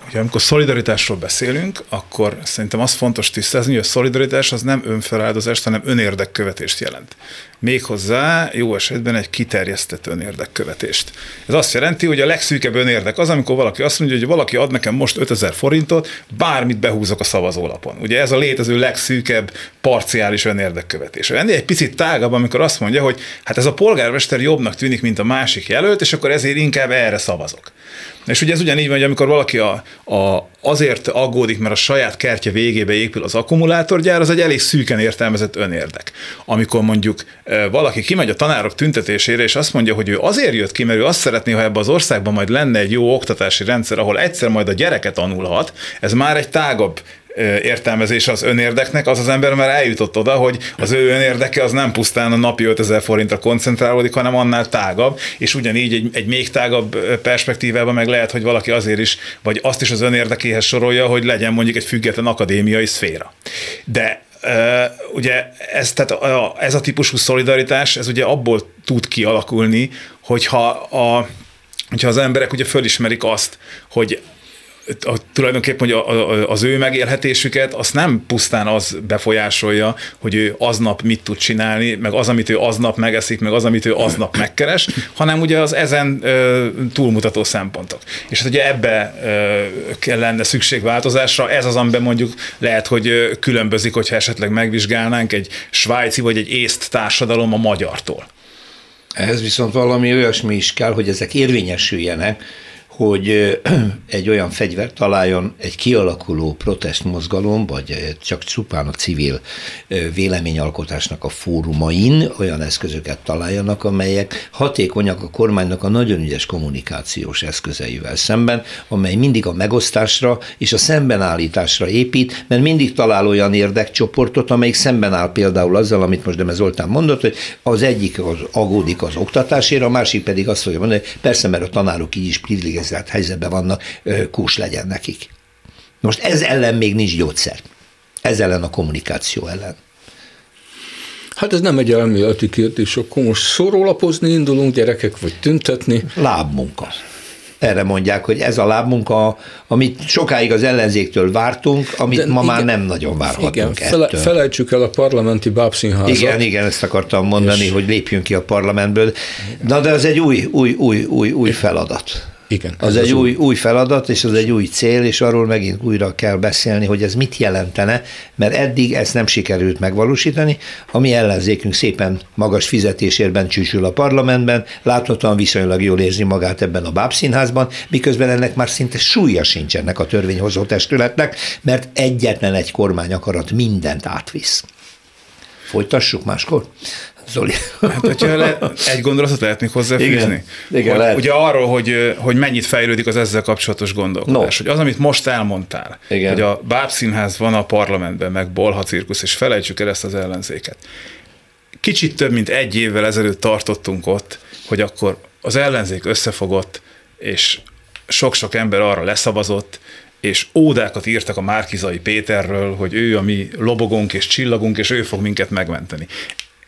hogy amikor szolidaritásról beszélünk, akkor szerintem az fontos tisztázni, hogy a szolidaritás az nem önfeláldozást, hanem önérdekkövetést jelent. Méghozzá jó esetben egy kiterjesztett önérdekkövetést. Ez azt jelenti, hogy a legszűkebb önérdek az, amikor valaki azt mondja, hogy valaki ad nekem most 5000 forintot, bármit behúzok a szavazólapon. Ugye ez a létező legszűkebb parciális önérdekkövetés. Ennél egy picit tágabb, amikor azt mondja, hogy hát ez a polgármester jobbnak tűnik, mint a másik jelölt, és akkor ezért inkább erre szavazok. És ugye ez ugyanígy van, hogy amikor valaki a, a, azért aggódik, mert a saját kertje végébe épül az akkumulátorgyár, az egy elég szűken értelmezett önérdek. Amikor mondjuk valaki kimegy a tanárok tüntetésére, és azt mondja, hogy ő azért jött ki, mert ő azt szeretné, ha ebben az országban majd lenne egy jó oktatási rendszer, ahol egyszer majd a gyereket tanulhat, ez már egy tágabb értelmezése az önérdeknek, az az ember már eljutott oda, hogy az ő önérdeke az nem pusztán a napi 5000 forintra koncentrálódik, hanem annál tágabb, és ugyanígy egy, egy még tágabb perspektívában meg lehet, hogy valaki azért is, vagy azt is az önérdekéhez sorolja, hogy legyen mondjuk egy független akadémiai szféra. De ugye ez, tehát a, ez a típusú szolidaritás, ez ugye abból tud kialakulni, hogyha, a, hogyha az emberek ugye fölismerik azt, hogy a, tulajdonképpen hogy a, a, az ő megélhetésüket azt nem pusztán az befolyásolja, hogy ő aznap mit tud csinálni, meg az, amit ő aznap megeszik, meg az, amit ő aznap megkeres, hanem ugye az ezen ö, túlmutató szempontok. És hát ugye ebbe ö, kell lenne szükség változásra, ez az, amiben mondjuk lehet, hogy különbözik, hogyha esetleg megvizsgálnánk egy svájci vagy egy észt társadalom a magyartól. Ehhez viszont valami olyasmi is kell, hogy ezek érvényesüljenek, hogy <clears throat> egy olyan fegyvert találjon egy kialakuló protestmozgalom, vagy csak csupán a civil véleményalkotásnak a fórumain olyan eszközöket találjanak, amelyek hatékonyak a kormánynak a nagyon ügyes kommunikációs eszközeivel szemben, amely mindig a megosztásra és a szembenállításra épít, mert mindig talál olyan érdekcsoportot, amelyik szemben áll például azzal, amit most Deme Zoltán mondott, hogy az egyik az agódik az oktatásért, a másik pedig azt fogja mondani, hogy persze, mert a tanárok így is privilegizált privilegizált helyzetben vannak, kús legyen nekik. Most ez ellen még nincs gyógyszer. Ez ellen a kommunikáció ellen. Hát ez nem egy elméleti kérdés, akkor most szórólapozni indulunk gyerekek, vagy tüntetni? Lábmunka. Erre mondják, hogy ez a lábmunka, amit sokáig az ellenzéktől vártunk, amit De ma igen, már nem nagyon várhatunk igen, fele, ettől. Felejtsük el a parlamenti bábszínházat. Igen, igen, ezt akartam mondani, és... hogy lépjünk ki a parlamentből. Na de ez egy új, új, új, új, új feladat. Igen. Az egy az új, új feladat, és az egy új cél, és arról megint újra kell beszélni, hogy ez mit jelentene, mert eddig ezt nem sikerült megvalósítani. A mi ellenzékünk szépen magas fizetésérben csücsül a parlamentben, láthatóan viszonylag jól érzi magát ebben a bábszínházban, miközben ennek már szinte súlya sincs ennek a törvényhozó testületnek, mert egyetlen egy kormány akarat mindent átvisz. Folytassuk máskor? Zoli. Hát, hogyha le, egy gondolatot lehet még hozzáfűzni? Igen, igen hogy, lehet. Ugye arról, hogy, hogy mennyit fejlődik az ezzel kapcsolatos gondolkodás. No. Hogy az, amit most elmondtál, igen. hogy a bábszínház van a parlamentben, meg bolha cirkusz, és felejtsük el ezt az ellenzéket. Kicsit több, mint egy évvel ezelőtt tartottunk ott, hogy akkor az ellenzék összefogott, és sok-sok ember arra leszavazott, és ódákat írtak a Márkizai Péterről, hogy ő a mi lobogónk és csillagunk, és ő fog minket megmenteni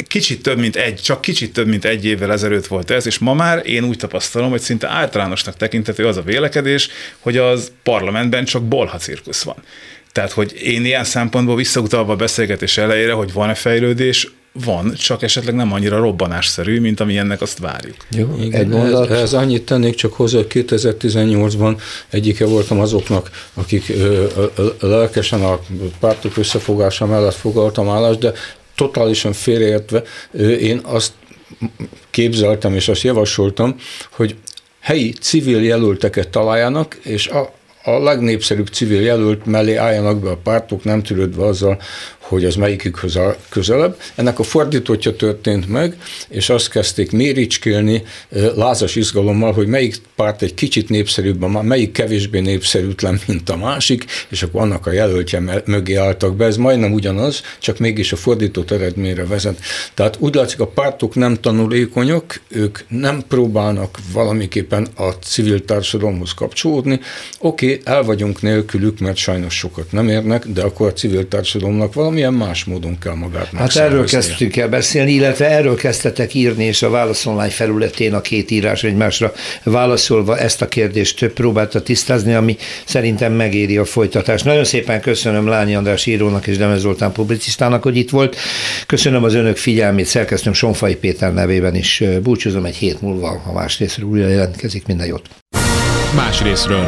kicsit több, mint egy, csak kicsit több, mint egy évvel ezelőtt volt ez, és ma már én úgy tapasztalom, hogy szinte általánosnak tekintető az a vélekedés, hogy az parlamentben csak bolha cirkusz van. Tehát, hogy én ilyen szempontból visszautalva a beszélgetés elejére, hogy van-e fejlődés, van, csak esetleg nem annyira robbanásszerű, mint ami ennek azt várjuk. Jó, Igen, egy mondat. Ez, ez annyit tennék csak hozzá, hogy 2018-ban egyike voltam azoknak, akik ö, ö, lelkesen a pártok összefogása mellett fogaltam állást, de totálisan félreértve, én azt képzeltem és azt javasoltam, hogy helyi civil jelölteket találjanak, és a, a legnépszerűbb civil jelölt mellé álljanak be a pártok, nem törődve azzal, hogy az melyikükhöz közelebb. Ennek a fordítottja történt meg, és azt kezdték méricskélni lázas izgalommal, hogy melyik párt egy kicsit népszerűbb, melyik kevésbé népszerűtlen, mint a másik, és akkor annak a jelöltje mögé álltak be. Ez majdnem ugyanaz, csak mégis a fordított eredményre vezet. Tehát úgy látszik, a pártok nem tanulékonyok, ők nem próbálnak valamiképpen a civil társadalomhoz kapcsolódni. Oké, okay, el vagyunk nélkülük, mert sajnos sokat nem érnek, de akkor a civil társadalomnak valami valamilyen más módon kell magát Hát erről kezdtünk el beszélni, illetve erről kezdtetek írni, és a válaszonlány felületén a két írás egymásra válaszolva ezt a kérdést több próbálta tisztázni, ami szerintem megéri a folytatást. Nagyon szépen köszönöm Lányi András írónak és Demez Zoltán publicistának, hogy itt volt. Köszönöm az önök figyelmét, szerkesztőm Sonfai Péter nevében is búcsúzom egy hét múlva, ha más részről újra jelentkezik. Minden jót! Más részről.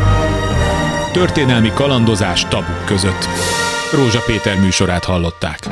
Történelmi kalandozás tabuk között. Rózsa Péter műsorát hallották.